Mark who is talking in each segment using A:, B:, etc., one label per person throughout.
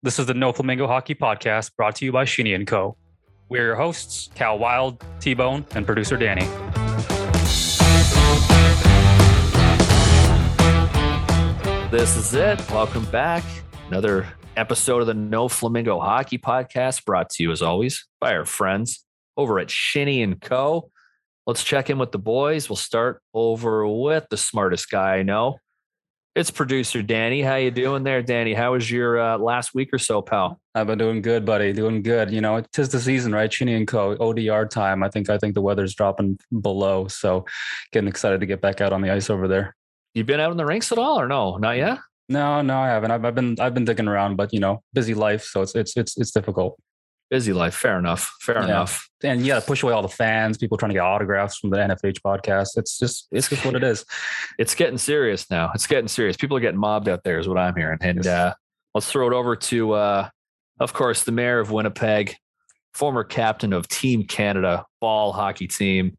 A: This is the No Flamingo Hockey Podcast brought to you by Shinny and Co. We're your hosts, Cal Wild, T Bone, and producer Danny.
B: This is it. Welcome back. Another episode of the No Flamingo Hockey Podcast brought to you as always by our friends over at Shinny and Co. Let's check in with the boys. We'll start over with the smartest guy I know. It's producer Danny. How you doing there, Danny? How was your uh, last week or so, pal?
A: I've been doing good, buddy. Doing good. You know, it is the season, right? Shinny and Co. ODR time. I think I think the weather's dropping below, so getting excited to get back out on the ice over there.
B: You been out in the rinks at all, or no? Not yet.
A: No, no, I haven't. I've, I've been I've been digging around, but you know, busy life, so it's it's it's it's difficult.
B: Busy life. Fair enough. Fair
A: Yeah.
B: enough.
A: And yeah, push away all the fans, people trying to get autographs from the NFH podcast. It's just it's just what it is.
B: It's getting serious now. It's getting serious. People are getting mobbed out there, is what I'm hearing. And uh, let's throw it over to, uh, of course, the mayor of Winnipeg, former captain of Team Canada ball hockey team.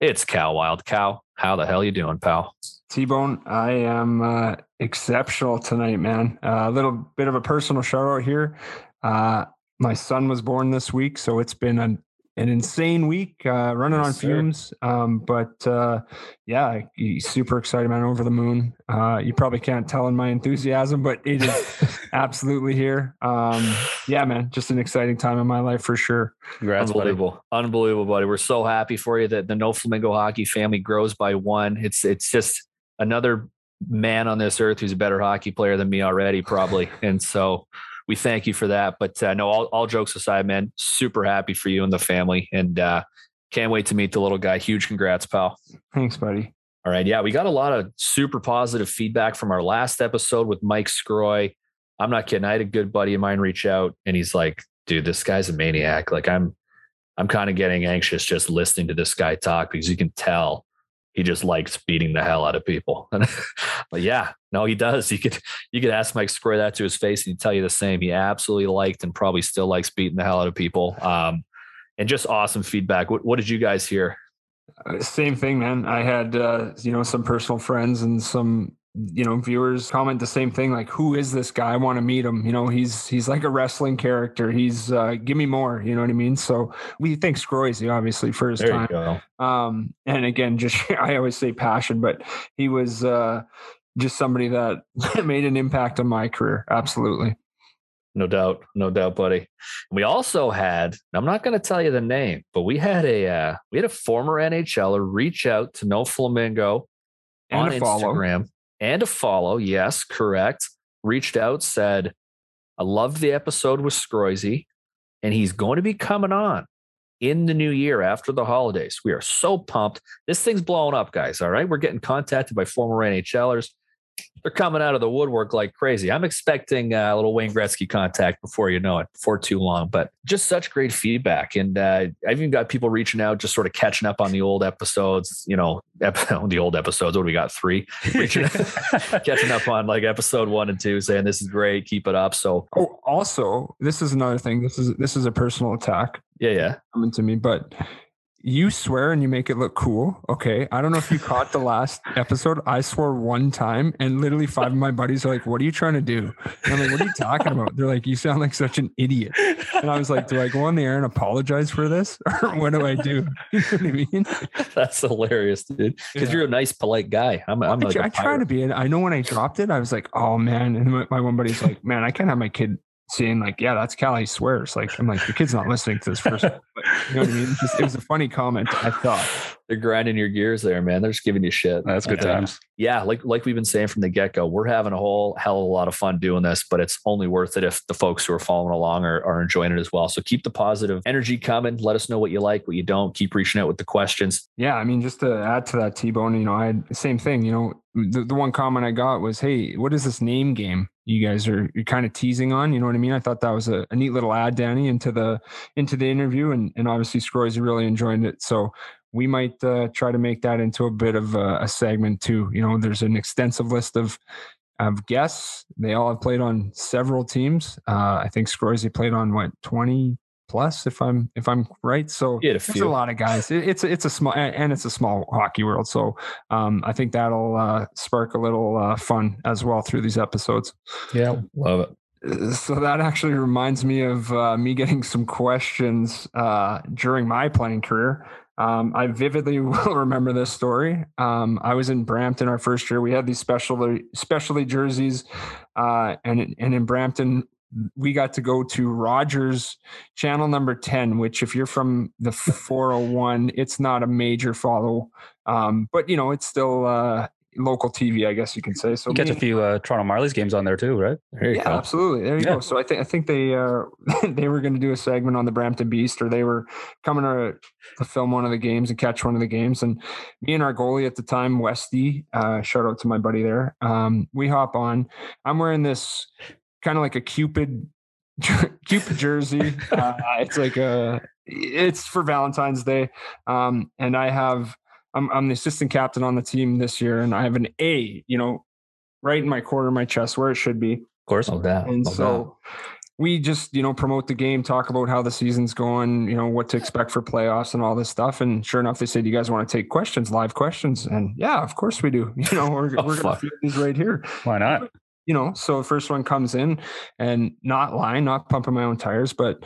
B: It's Cal Wild. Cal, how the hell you doing, pal?
C: T Bone, I am uh, exceptional tonight, man. Uh, a little bit of a personal shout out here. Uh, my son was born this week, so it's been an, an insane week uh, running
A: Yes,
C: on fumes. Um, but uh, yeah, he's super excited, man. Over the moon. Uh, you probably can't tell in my enthusiasm, but it is absolutely here. Um, yeah, man, just an exciting time in my life for sure.
A: Congrats, buddy.
B: Unbelievable. Unbelievable, buddy. We're so happy for you that the No Flamingo hockey family grows by one. It's it's just another man on this earth who's a better hockey player than me already, probably. and so we thank you for that. But uh, no, all, all jokes aside, man, super happy for you and the family. And uh, can't wait to meet the little guy. Huge congrats, pal.
C: Thanks, buddy.
B: All right. Yeah, we got a lot of super positive feedback from our last episode with Mike Scroy. I'm not kidding. I had a good buddy of mine reach out and he's like, dude, this guy's a maniac. Like I'm I'm kind of getting anxious just listening to this guy talk because you can tell he just likes beating the hell out of people. but yeah, no, he does. You could you could ask Mike Scroy that to his face and he'd tell you the same. He absolutely liked and probably still likes beating the hell out of people. Um, and just awesome feedback. What, what did you guys hear?
C: Uh, same thing, man. I had uh, you know some personal friends and some you know viewers comment the same thing. Like, who is this guy? I want to meet him. You know, he's he's like a wrestling character. He's uh, give me more. You know what I mean? So we thank Scroisy obviously for his
B: There
C: time.
B: you go.
C: Um, and again, just I always say passion, but he was uh, just somebody that made an impact on my career. Absolutely.
B: No doubt, no doubt, buddy. We also had, I'm not going to tell you the name, but we had a uh, we had a former NHLer reach out to No Flamingo
C: And
B: on
C: a follow.
B: And a follow. Yes, correct. Reached out, said, "I love the episode with Scroisy, and he's going to be coming on in the new year after the holidays. We are so pumped. This thing's blowing up, guys. All right, we're getting contacted by former NHLers. They're coming out of the woodwork like crazy. I'm expecting uh, a little Wayne Gretzky contact before you know it, before too long. But just such great feedback, and uh, I've even got people reaching out, just sort of catching up on the old episodes. You know, ep- the old episodes. What do we got? Three. Reaching, catching up on like episode one and two, saying this is great, keep it up. So
C: Oh, also, this is another thing. This is this is a personal attack.
B: yeah, yeah.
C: coming to me, but you swear and you make it look cool. Okay. I don't know if you caught the last episode. I swore one time, and literally five of my buddies are like, What are you trying to do? And I'm like, What are you talking about? They're like, You sound like such an idiot. And I was like, Do I go on the air and apologize for this? Or what do I do? You know what I mean?
B: That's hilarious, dude. Because
C: Yeah.
B: you're a nice, polite guy. I'm, I'm
C: I,
B: like
C: try, try to be. And I know when I dropped it, I was like, Oh man. And my, my one buddy's like, Man, I can't have my kid saying like, Yeah, that's Callie swears. Like, I'm like, The kid's not listening to this first. But, you know what I mean? Just, it was a funny comment. I thought.
B: They're grinding your gears there, man. They're just giving you shit.
A: That's good
B: And, uh,
A: times.
B: yeah, like like we've been saying from the get go, we're having a whole hell of a lot of fun doing this, but it's only worth it if the folks who are following along are, are enjoying it as well. So keep the positive energy coming. Let us know what you like, what you don't. Keep reaching out with the questions.
C: Yeah, I mean, just to add to that, T Bone, you know, I had the same thing. You know, the, the one comment I got was, "Hey, what is this name game you guys are you're kind of teasing on?" You know what I mean? I thought that was a, a neat little ad, Danny, into the into the interview, and and obviously Scroy's really enjoying it. So we might uh, try to make that into a bit of a, a segment too. You know, there's an extensive list of of guests. They all have played on several teams. Uh, I think Scroisy played on what twenty plus, if I'm if I'm right. So
B: He had a
C: there's a lot of guys. It, it's it's a small and and it's a small hockey world. So um, I think that'll uh, spark a little uh, fun as well through these episodes.
A: Yeah.
B: Love it.
C: so that actually reminds me of uh, me getting some questions uh, during my playing career. Um, I vividly will remember this story. Um, I was in Brampton our first year. We had these specialty specialty jerseys, uh, and and in Brampton we got to go to Rogers channel number 10, which if you're from the 401, it's not a major follow. Um, but you know, it's still uh, local TV, I guess you can say. So
A: you catch
C: me,
A: a few uh, Toronto Marlies games on there too, right?
C: There yeah, go. absolutely. There you yeah. go. So I think I think they uh, they were going to do a segment on the Brampton Beast, or they were coming to, to film one of the games and catch one of the games. And me and our goalie at the time, Westy, uh, shout out to my buddy there. Um, we hop on. I'm wearing this kind of like a Cupid Cupid jersey. Uh, it's like a it's for Valentine's Day, um, and I have I'm I'm the assistant captain on the team this year, and I have an A, you know, right in my corner of my chest where it should be. Of
A: course,
B: oh, that.
C: And so we just you know promote the game, talk about how the season's going, you know what to expect for playoffs and all this stuff. And sure enough, they said, "You guys want to take questions, live questions?" And yeah, of course we do. You know, we're oh, we're gonna feed these right here.
A: Why not?
C: You know, so first one comes in, and not lying, not pumping my own tires, but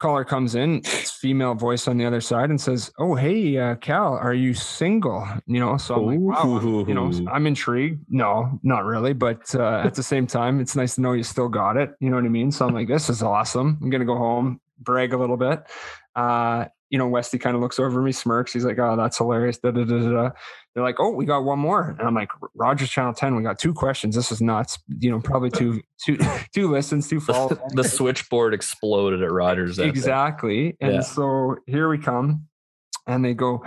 C: caller comes in, it's female voice on the other side and says, "Oh, hey, uh, Cal, are you single?" You know, so I'm like, wow, you know, I'm intrigued. No, not really, but uh, at the same time, it's nice to know you still got it. You know what I mean? So I'm like, this is awesome. I'm gonna go home, brag a little bit. Uh, you know, Westy kind of looks over me, smirks. He's like, "Oh, that's hilarious." Da, da, da, da. They're like, "Oh, we got one more," and I'm like, "Rogers Channel 10, we got two questions. This is nuts. You know, probably two, two, two listens, two follows."
B: the switchboard exploded at Rogers.
C: Exactly, and yeah. so here we come, and they go,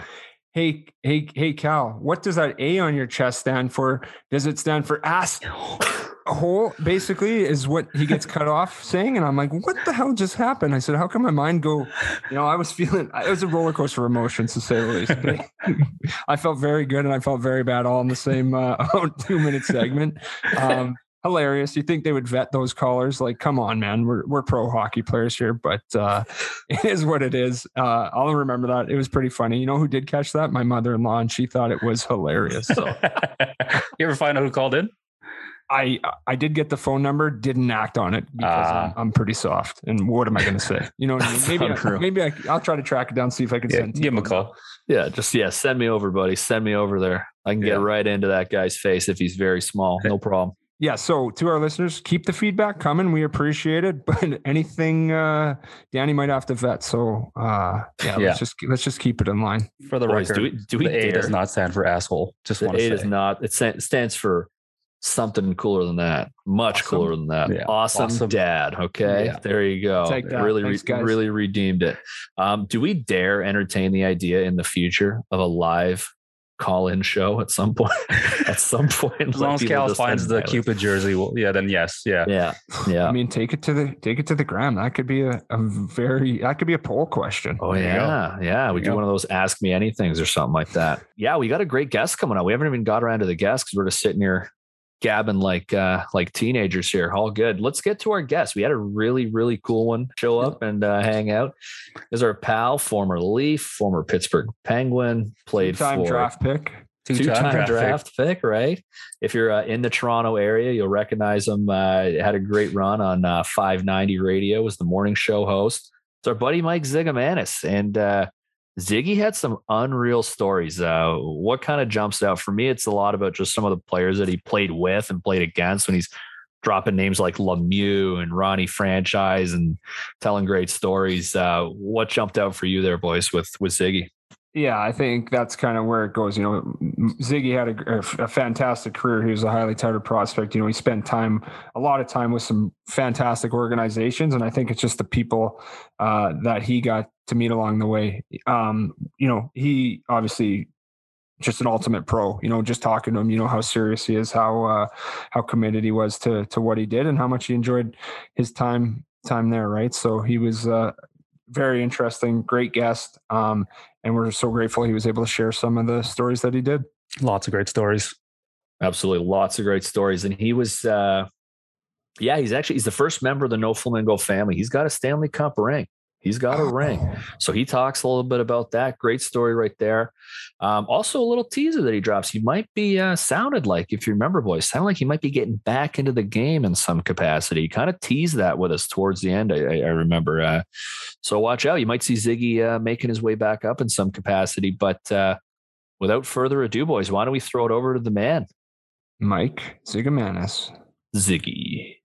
C: "Hey, hey, hey, Cal, what does that A on your chest stand for? Does it stand for ass?" hole basically is what he gets cut off saying and i'm like what the hell just happened? I said how can my mind go you know i was feeling it was a roller coaster of emotions to say the least. I felt very good and i felt very bad all in the same uh, two minute segment. Um, hilarious. You think they would vet those callers? Like come on man. We're, we're pro hockey players here but uh, it is what it is. Uh, i'll remember that. It was pretty funny. You know who did catch that? My mother-in-law and she thought it was hilarious so.
A: You ever find out who called in
C: I I did get the phone number, didn't act on it because uh, I'm, I'm, pretty soft. And what am I going to say? You know what I mean? Maybe I, maybe I, will try to track it down, see if I can
A: yeah,
C: send.
A: Give him a call.
B: Yeah, just yeah, send me over, buddy. Send me over there. I can get right into that guy's face if he's very small. No problem.
C: Yeah. So to our listeners, keep the feedback coming. We appreciate it. But anything uh Danny might have to vet. So uh yeah, yeah. let's just let's just keep it in line.
A: For the Boys, record, do we, do we the A does not stand for asshole. Just want to say.
B: does not. It stands for something cooler than that. Much awesome. cooler than that. Yeah. Awesome, awesome, dad. Okay. Yeah. There you go. Really, Thanks, re- really redeemed it. Um, do we dare entertain the idea in the future of a live call-in show at some point. at some point,
A: as long as Cal finds the Cupid jersey, well, yeah, then yes, yeah,
B: yeah, yeah.
C: I mean, take it to the take it to the gram. That could be a, a very that could be a poll question.
B: Oh yeah, yeah. We do go. one of those ask me anythings or something like that. Yeah, we got a great guest coming up. We haven't even got around to the guest because we're just sitting here gabbing like uh like teenagers here. All good. Let's get to our guest we had a really really cool one show up and uh, hang out. Is our pal former leaf former pittsburgh penguin played
C: two-time draft pick.
B: Two-time, draft, draft pick. pick. right? If you're uh, in the toronto area you'll recognize him. Uh had a great run on uh 590 radio was the morning show host. It's our buddy mike zigomanis. And uh Ziggy had some unreal stories. Uh, what kind of jumps out for me? It's a lot about just some of the players that he played with and played against when he's dropping names like Lemieux and Ronnie Franchise and telling great stories. Uh, what jumped out for you there, boys, with with Ziggy?
C: Yeah, I think that's kind of where it goes. You know, Ziggy had a, a, fantastic career. He was a highly touted prospect. You know, he spent time, a lot of time with some fantastic organizations, and I think it's just the people uh, that he got to meet along the way. Um, you know, he obviously just an ultimate pro. You know, just talking to him, you know how serious he is, how uh, how committed he was to to what he did, and how much he enjoyed his time time there. Right, so he was uh, very interesting, great guest. Um, and we're so grateful he was able to share some of the stories that he did.
A: Lots of great stories.
B: Absolutely, lots of great stories. And he was, uh, yeah, he's actually he's the first member of the No Flamingo family. He's got a Stanley Cup ring. He's got a ring. So he talks a little bit about that. Great story right there. Um, also, a little teaser that he drops. He might be uh, sounded like, if you remember, boys, sounded like he might be getting back into the game in some capacity. He kind of teased that with us towards the end. I, I remember. Uh, so watch out. You might see Ziggy uh, making his way back up in some capacity. But uh, without further ado, boys, why don't we throw it over to the man,
C: Mike Zigomanis.
B: Ziggy.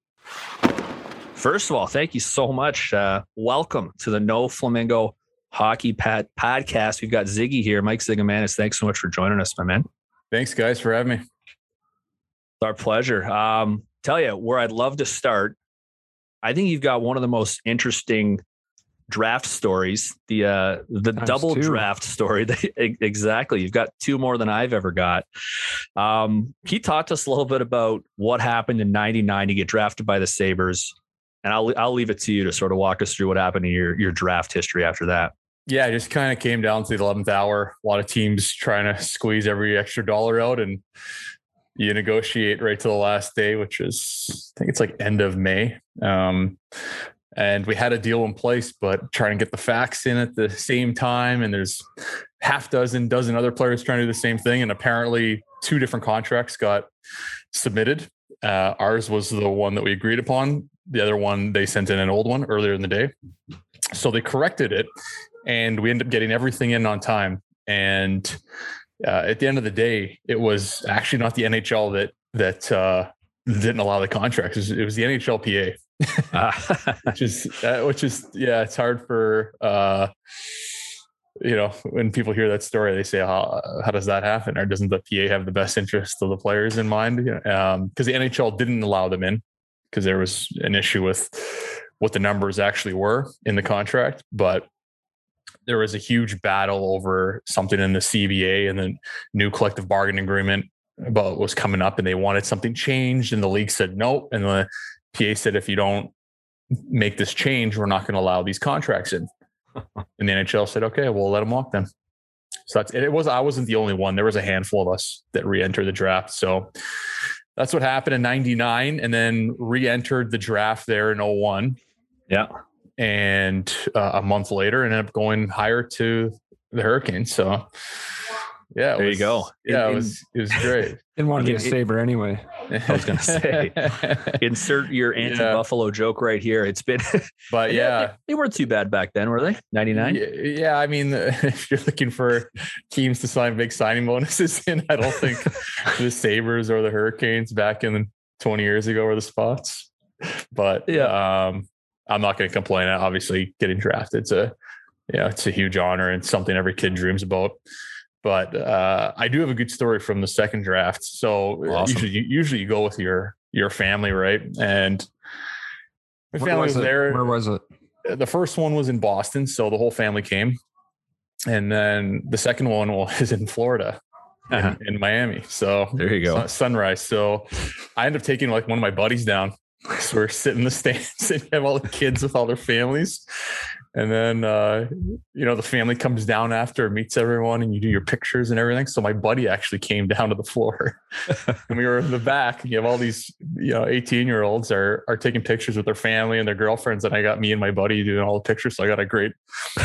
B: First of all, thank you so much. Uh, welcome to the No Flamingo Hockey Pad podcast. We've got Ziggy here, Mike Zigomanis. Thanks so much for joining us, my man.
A: Thanks, guys, for having me. It's
B: our pleasure. Um, tell you where I'd love to start. I think you've got one of the most interesting draft stories, the uh, the Times double two. draft story. exactly. You've got two more than I've ever got. Um, he talked to us a little bit about what happened in 99 to get drafted by the Sabres and I'll I'll leave it to you to sort of walk us through what happened in your your draft history after that.
A: Yeah, it just kind of came down to the eleventh hour. A lot of teams trying to squeeze every extra dollar out, and you negotiate right to the last day, which is I think it's like end of May. Um, and we had a deal in place, but trying to get the fax in at the same time, and there's half dozen, dozen other players trying to do the same thing, and apparently two different contracts got submitted. Uh, ours was the one that we agreed upon the other one, they sent in an old one earlier in the day. So they corrected it and we ended up getting everything in on time. And uh, at the end of the day, it was actually not the NHL that, that, uh, didn't allow the contracts. It was, it was the NHLPA, which is, uh, which is, yeah, it's hard for, uh, you know, when people hear that story, they say, "How how does that happen?" Or doesn't the PA have the best interest of the players in mind? Because um, the NHL didn't allow them in because there was an issue with what the numbers actually were in the contract, but there was a huge battle over something in the CBA and the new collective bargaining agreement about what was coming up, and they wanted something changed, and the league said no, and the PA said if you don't make this change, we're not going to allow these contracts in. and the NHL said, okay, we'll let them walk then. So that's it. Was I wasn't the only one. There was a handful of us that re-entered the draft. So that's what happened in 99 and then re-entered the draft there in 01
B: yeah.
A: And uh, a month later ended up going higher to the hurricanes. So yeah
B: there
A: was,
B: you go.
A: yeah in, it was it was great.
C: Didn't want to be a saber anyway.
B: I was gonna say insert your anti-buffalo yeah. joke right here. It's been
A: but yeah
B: they, they, weren't too bad back then were they? 99
A: yeah, yeah, i mean if you're looking for teams to sign big signing bonuses in i don't think the sabres or the hurricanes back in 20 years ago were the spots. But yeah. um i'm not going to complain. Obviously getting drafted it's a yeah it's a huge honor and something every kid dreams about but uh, I do have a good story from the second draft. So uh, awesome. usually, usually you go with your your family, right? And
C: my family was, was there. Where was it?
A: The first one was in Boston, so the whole family came, and then the second one was in Florida. Uh-huh. In, in, Miami. So
B: there you go.
A: Sunrise. So I ended up taking like one of my buddies down. So we're sitting in the stands and have all the kids with all their families and then uh, you know the family comes down after meets everyone and you do your pictures and everything. So my buddy actually came down to the floor. And we were in the back. You have all these you know 18 year olds are are taking pictures with their family and their girlfriends and i got me and my buddy doing all the pictures. So i got a great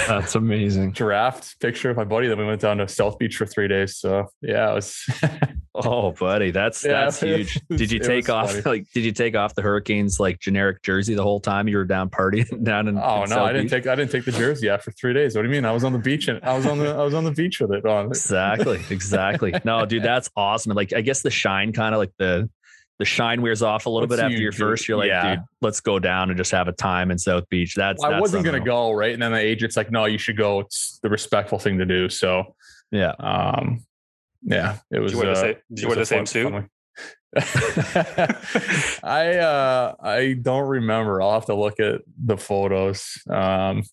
C: that's amazing.
A: draft picture of my buddy then we went down to south beach for three days. So yeah it was
B: oh buddy that's yeah, that's huge did you take off funny. like did you take off the hurricanes like generic jersey the whole time you were down partying down in
A: oh
B: in
A: no
B: south
A: i didn't
B: beach?
A: take i didn't take the jersey after three days. What do you mean? I was on the beach and I was on the I was on the beach with it on.
B: Exactly, exactly. No, dude, that's awesome. like I guess the shine kind of like the the shine wears off a little bit after your first. You're like, yeah. dude, let's go down and just have a time in South Beach. That's,
A: well,
B: that's
A: I wasn't gonna go right, and then the agent's like, no, you should go. It's the respectful thing to do. So
B: yeah,
A: um, yeah, it was.
D: Did you wear the, uh, same, did you wear the same suit?
A: I uh I don't remember. I'll have to look at the photos. Um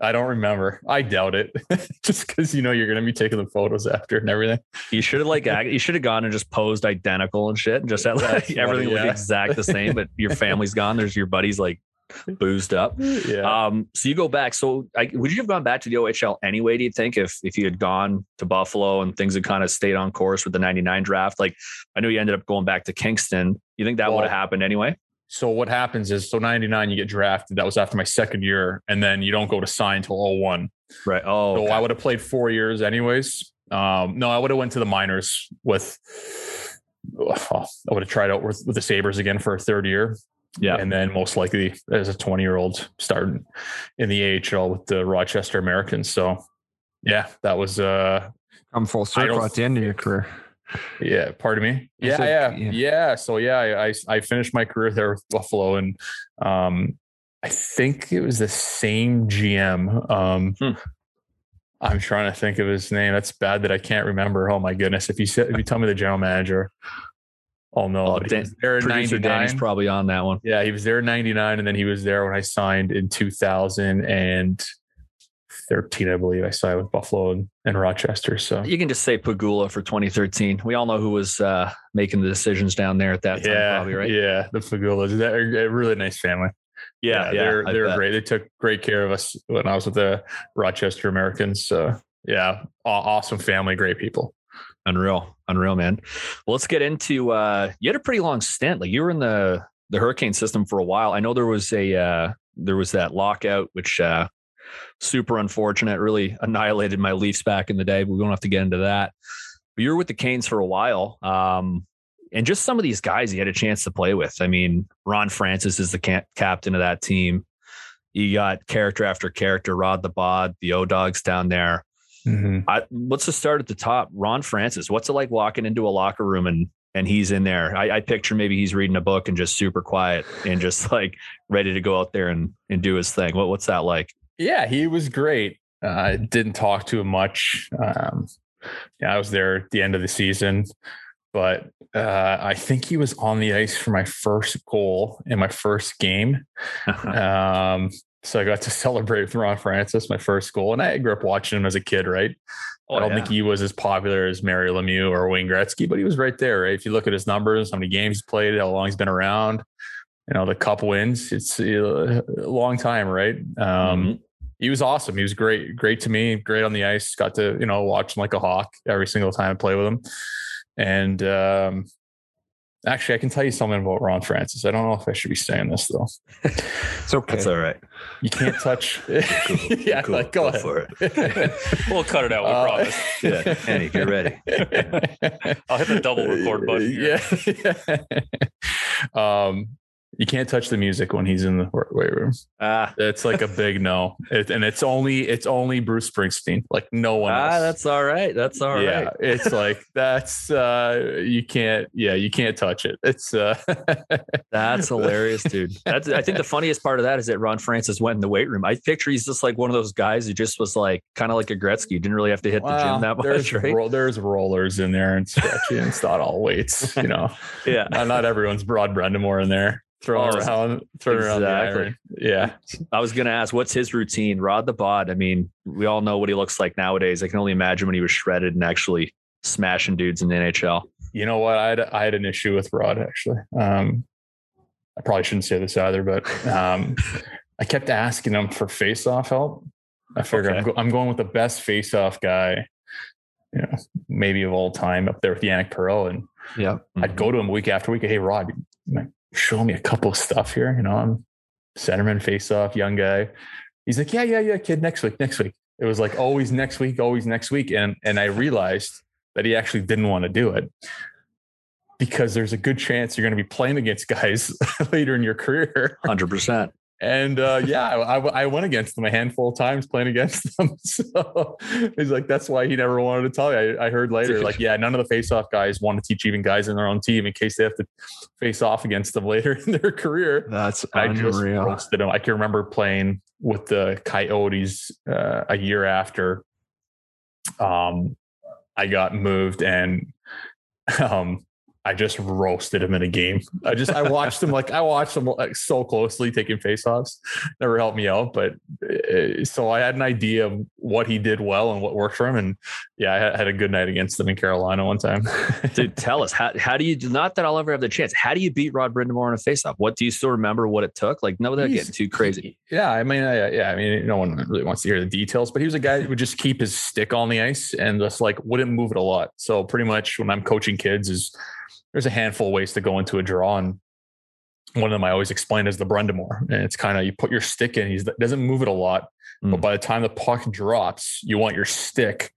A: I don't remember. I doubt it. just because you know you're gonna be taking the photos after and everything.
B: You should have like you should have gone and just posed identical and shit and just had like everything yeah. would be exact the same, but your family's gone. There's your buddies like boozed up.
A: Yeah.
B: Um, so you go back. So I, would you have gone back to the OHL anyway? Do you think if if you had gone to Buffalo and things had kind of stayed on course with the '99 draft? Like I know you ended up going back to Kingston. You think that well, would have happened anyway?
A: so what happens is so 99 you get drafted that was after my second year and then you don't go to sign until 01
B: right oh
A: so okay. i would have played four years anyways um, no i would have went to the minors with oh, i would have tried out with, with the sabres again for a third year
B: yeah
A: and then most likely as a 20 year old starting in the ahl with the rochester americans so yeah that was uh
C: come full circle at the end of your career
A: yeah, pardon me. Yeah, said, yeah, yeah, yeah, So yeah, I, I, I finished my career there with Buffalo, and um, I think it was the same GM. Um, hmm. I'm trying to think of his name. That's bad that I can't remember. Oh my goodness! If you said, if you tell me the general manager, oh no, oh,
B: Dan, there producer Danny's probably on that one.
A: Yeah, he was there in '99, and then he was there when I signed in 2013, I believe. I saw it with Buffalo and, and, Rochester. So
B: you can just say Pegula for 2013. We all know who was uh, making the decisions down there at that time,
A: yeah,
B: probably, right?
A: Yeah, the Pegulas. They're a really nice family.
B: Yeah, yeah,
A: they're they're great. They took great care of us when I was with the Rochester Americans. So yeah, awesome family, great people.
B: Unreal, unreal, man. Well, let's get into. uh You had a pretty long stint. Like you were in the the hurricane system for a while. I know there was a uh there was that lockout, which uh super unfortunate. Really annihilated my Leafs back in the day. But we don't have to get into that. But you were with the Canes for a while. Um, and just some of these guys you had a chance to play with. I mean, Ron Francis is the ca- captain of that team. You got character after character, Rod the Bod, the O Dogs down there. Mm-hmm. I, let's just start at the top. Ron Francis, what's it like walking into a locker room and and he's in there? I, I picture maybe he's reading a book and just super quiet and just like ready to go out there and and do his thing. What what's that like?
A: Yeah, he was great. Uh, I uh, didn't talk to him much. Um, yeah, I was there at the end of the season, but uh, I think he was on the ice for my first goal in my first game. um, so I got to celebrate with Ron Francis, my first goal, and I grew up watching him as a kid. Right, oh, I don't yeah. think he was as popular as Mario Lemieux or Wayne Gretzky, but he was right there. Right, if you look at his numbers, how many games he played, how long he's been around, you know, the Cup wins. It's a long time, right? Um, mm-hmm he was awesome. He was great, great to me, great on the ice. Got to, you know, watch him like a hawk every single time I play with him. And um, actually, I can tell you something about Ron Francis. I don't know if I should be saying this though.
B: it's okay. It's
C: all right.
A: You can't touch. cool. yeah, cool. like go, go ahead.
D: for it. we'll cut it out. We uh, promise.
B: Yeah, Annie, get ready.
D: I'll hit the double record button.
A: Here. Yeah. um, you can't touch the music when he's in the weight room. Ah, it's like a big no. It, and it's only it's only Bruce Springsteen. Like no one. Ah,
B: else. that's all right. That's all
A: yeah,
B: right.
A: it's like that's uh you can't. Yeah, you can't touch it. It's uh
B: that's hilarious, dude. That's I think the funniest part of that is that Ron Francis went in the weight room. I picture he's just like one of those guys who just was like kind of like a Gretzky. Didn't really have to hit the gym that much.
A: There's,
B: right?
A: ro- there's rollers in there and stretching. it's not all weights. You know.
B: yeah.
A: Not, not everyone's Rod Brind'Amour in there throwing oh, around, throwing exactly. around Yeah.
B: I was going to ask, what's his routine? Rod the Bod. I mean, we all know what he looks like nowadays. I can only imagine when he was shredded and actually smashing dudes in the NHL.
A: You know what? I had, I had an issue with Rod actually. Um, I probably shouldn't say this either, but um, I kept asking him for face-off help. I figured okay. I'm, go- I'm, going with the best face-off guy, you know, maybe of all time up there with Yanic Perreault. And
B: yeah,
A: I'd go to him week after week. Hey, Rod, show me a couple of stuff here. You know, I'm centerman face off, young guy. He's like, yeah, yeah, yeah, kid, next week, next week. It was like always next week, always next week. And and I realized that he actually didn't want to do it because there's a good chance you're going to be playing against guys later in your career.
B: 100%.
A: And uh, yeah, I, I, went against them a handful of times playing against them. So he's like, that's why he never wanted to tell you. I, I heard later, like, yeah, none of the face-off guys want to teach even guys in their own team in case they have to face off against them later in their career.
C: That's unreal. I just
A: I can remember playing with the Coyotes uh, a year after um, I got moved and um, I just roasted him in a game. I just I watched him like I watched him like so closely taking faceoffs. Never helped me out, but uh, so I had an idea of what he did well and what worked for him. And yeah, I had a good night against them in Carolina one time.
B: Dude, tell us how how do you not that I'll ever have the chance? How do you beat Rod Brind'Amour in a faceoff? What do you still remember what it took? Like no, without getting too crazy.
A: Yeah, I mean, I, yeah, I mean, no one really wants to hear the details, but he was a guy who would just keep his stick on the ice and just like wouldn't move it a lot. So pretty much when I'm coaching kids is there's a handful of ways to go into a draw and one of them I always explain as the Brind'Amour. And it's kind of you put your stick in, he doesn't move it a lot, mm. but by the time the puck drops, you want your stick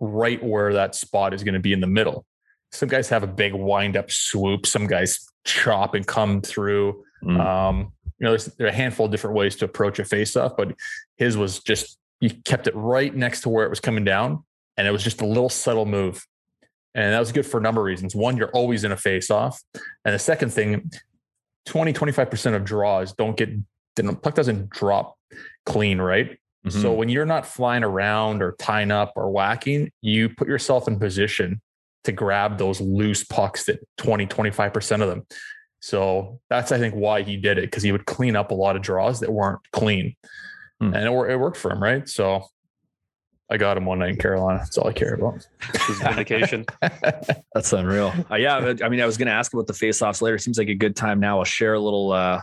A: right where that spot is going to be in the middle. Some guys have a big wind up swoop. Some guys chop and come through. Mm. Um, you know, there's, there are a handful of different ways to approach a face off, but his was just, he kept it right next to where it was coming down. And it was just a little subtle move. And that was good for a number of reasons. One, you're always in a face off. And the second thing, 20, 25% of draws don't get, the puck doesn't drop clean, right? Mm-hmm. So when you're not flying around or tying up or whacking, you put yourself in position to grab those loose pucks that 20, 25% of them. So that's, I think, why he did it because he would clean up a lot of draws that weren't clean. Hmm. And it, it, worked for him, right? So I got him one night in Carolina. That's all I care about.
D: vindication.
B: That's unreal. Uh, yeah, I mean, I was going to ask about the face-offs later. Seems like a good time now. I'll share a little, uh,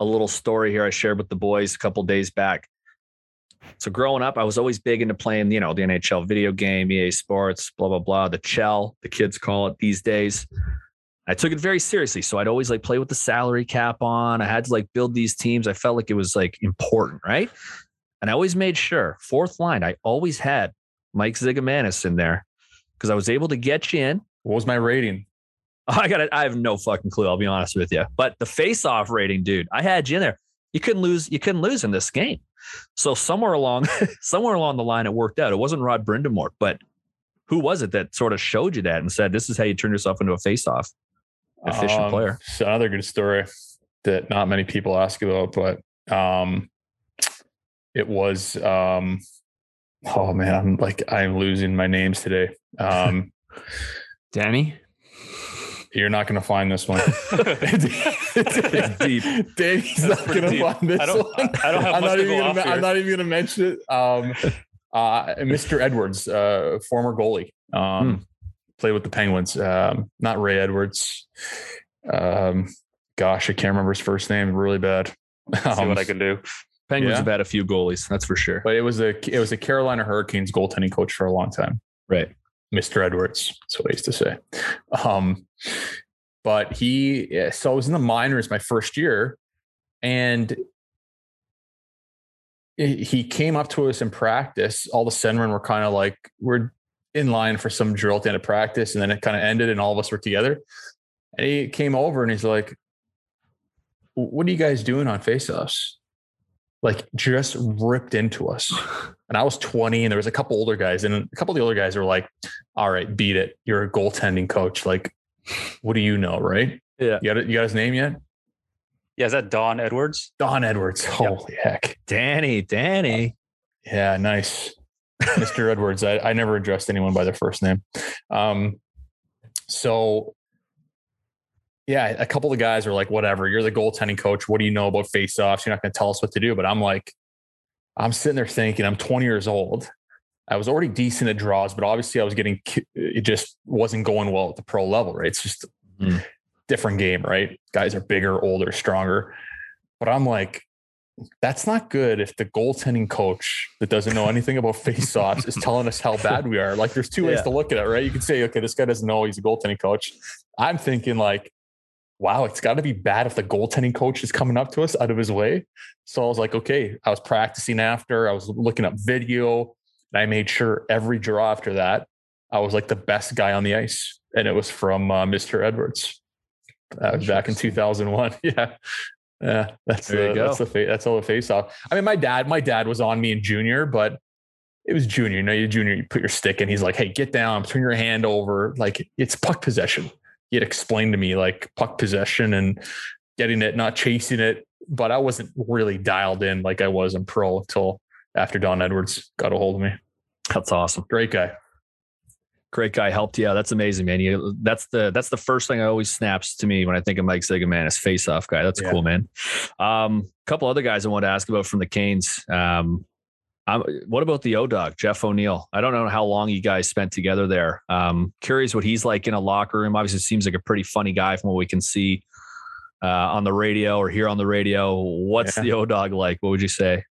B: a little story here I shared with the boys a couple days back. So growing up, I was always big into playing, you know, the NHL video game, EA Sports, blah blah blah, the Chel, the kids call it these days. I took it very seriously. So I'd always like play with the salary cap on. I had to like build these teams. I felt like it was like important, right? And I always made sure, fourth line, I always had Mike Zigomanis in there because I was able to get you in.
A: What was my rating?
B: I got it. I have no fucking clue. I'll be honest with you. But the face-off rating, dude, I had you in there. You couldn't lose. You couldn't lose in this game. So somewhere along, somewhere along the line, it worked out. It wasn't Rod Brind'Amour, but who was it that sort of showed you that and said, "This is how you turn yourself into a face-off efficient um, player"?
A: So another good story that not many people ask about, but um, it was. Um, oh man, I'm like I'm losing my names today. Um,
C: Danny.
A: You're not going to find this one. it's deep. Danny's not going to find this
D: I don't,
A: one.
D: I don't have I'm much to go
A: off
D: here.
A: I'm not even going to mention it. Um, uh, Mr. Edwards, uh, former goalie, um, hmm. played with the Penguins. Um, not Ray Edwards. Um, gosh, I can't remember his first name. Really bad.
D: See what I um, can do.
B: Penguins yeah. have had a few goalies, that's for sure.
A: But it was a it was a Carolina Hurricanes goaltending coach for a long time.
B: Right.
A: Mr. Edwards. That's what I used to say. Um, but he, so I was in the minors my first year, and he came up to us in practice. All the centermen were kind of like, we're in line for some drill at the end of practice. And then it kind of ended, and all of us were together. And he came over and he's like, What are you guys doing on faceoffs? Like just ripped into us. And I was 20 and there was a couple older guys and a couple of the older guys were like, all right, beat it. You're a goaltending coach. Like, what do you know? Right.
B: Yeah.
A: You got, it, you got his name yet?
D: Yeah. Is that Don Edwards?
A: Don Edwards. Holy yep. heck.
B: Danny, Danny.
A: Yeah. Nice. Mr. Edwards. I, I never addressed anyone by their first name. Um, so yeah, a couple of guys are like, whatever, you're the goaltending coach. What do you know about faceoffs? You're not going to tell us what to do. But I'm like, I'm sitting there thinking, I'm 20 years old. I was already decent at draws, but obviously I was getting, it just wasn't going well at the pro level, right? It's just mm. different game, right? Guys are bigger, older, stronger. But I'm like, that's not good if the goaltending coach that doesn't know anything about faceoffs is telling us how bad we are. Like, there's two ways yeah. to look at it, right? You can say, okay, this guy doesn't know he's a goaltending coach. I'm thinking like, wow, it's got to be bad if the goaltending coach is coming up to us out of his way. So I was like, okay, I was practicing after, I was looking up video, and I made sure every draw after that, I was like the best guy on the ice. And it was from uh, Mr. Edwards uh, back in 2001. yeah. Yeah, that's there the, that's the fa- that's all the face off. I mean, my dad, my dad was on me in junior, but it was junior. You know, you junior, you put your stick in. He's like, "Hey, get down, turn your hand over." Like it's puck possession he had explained to me like puck possession and getting it, not chasing it. But I wasn't really dialed in like I was in pro until after Don Edwards got a hold of me.
B: That's awesome.
A: Great guy.
B: Great guy helped you. Yeah, that's amazing, man. You that's the that's the first thing I always snaps to me when I think of Mike Ziga, man, is face off guy. That's yeah. cool, man. Um, a couple other guys I want to ask about from the Canes. Um, um, what about the O dog, Jeff O'Neill? I don't know how long you guys spent together there. Um, curious what he's like in a locker room. Obviously, seems like a pretty funny guy from what we can see uh, on the radio or hear on the radio. What's yeah. the O dog like? What would you say?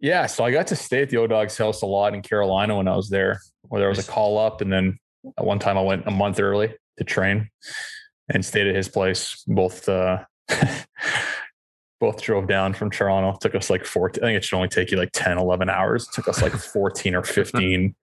A: Yeah, so I got to stay at the O dog's house a lot in Carolina when I was there, where there was a call up, and then at one time I went a month early to train and stayed at his place both uh, both drove down from Toronto. It took us like 14. I think it should only take you like 10, 11 hours. It took us like 14 or 15.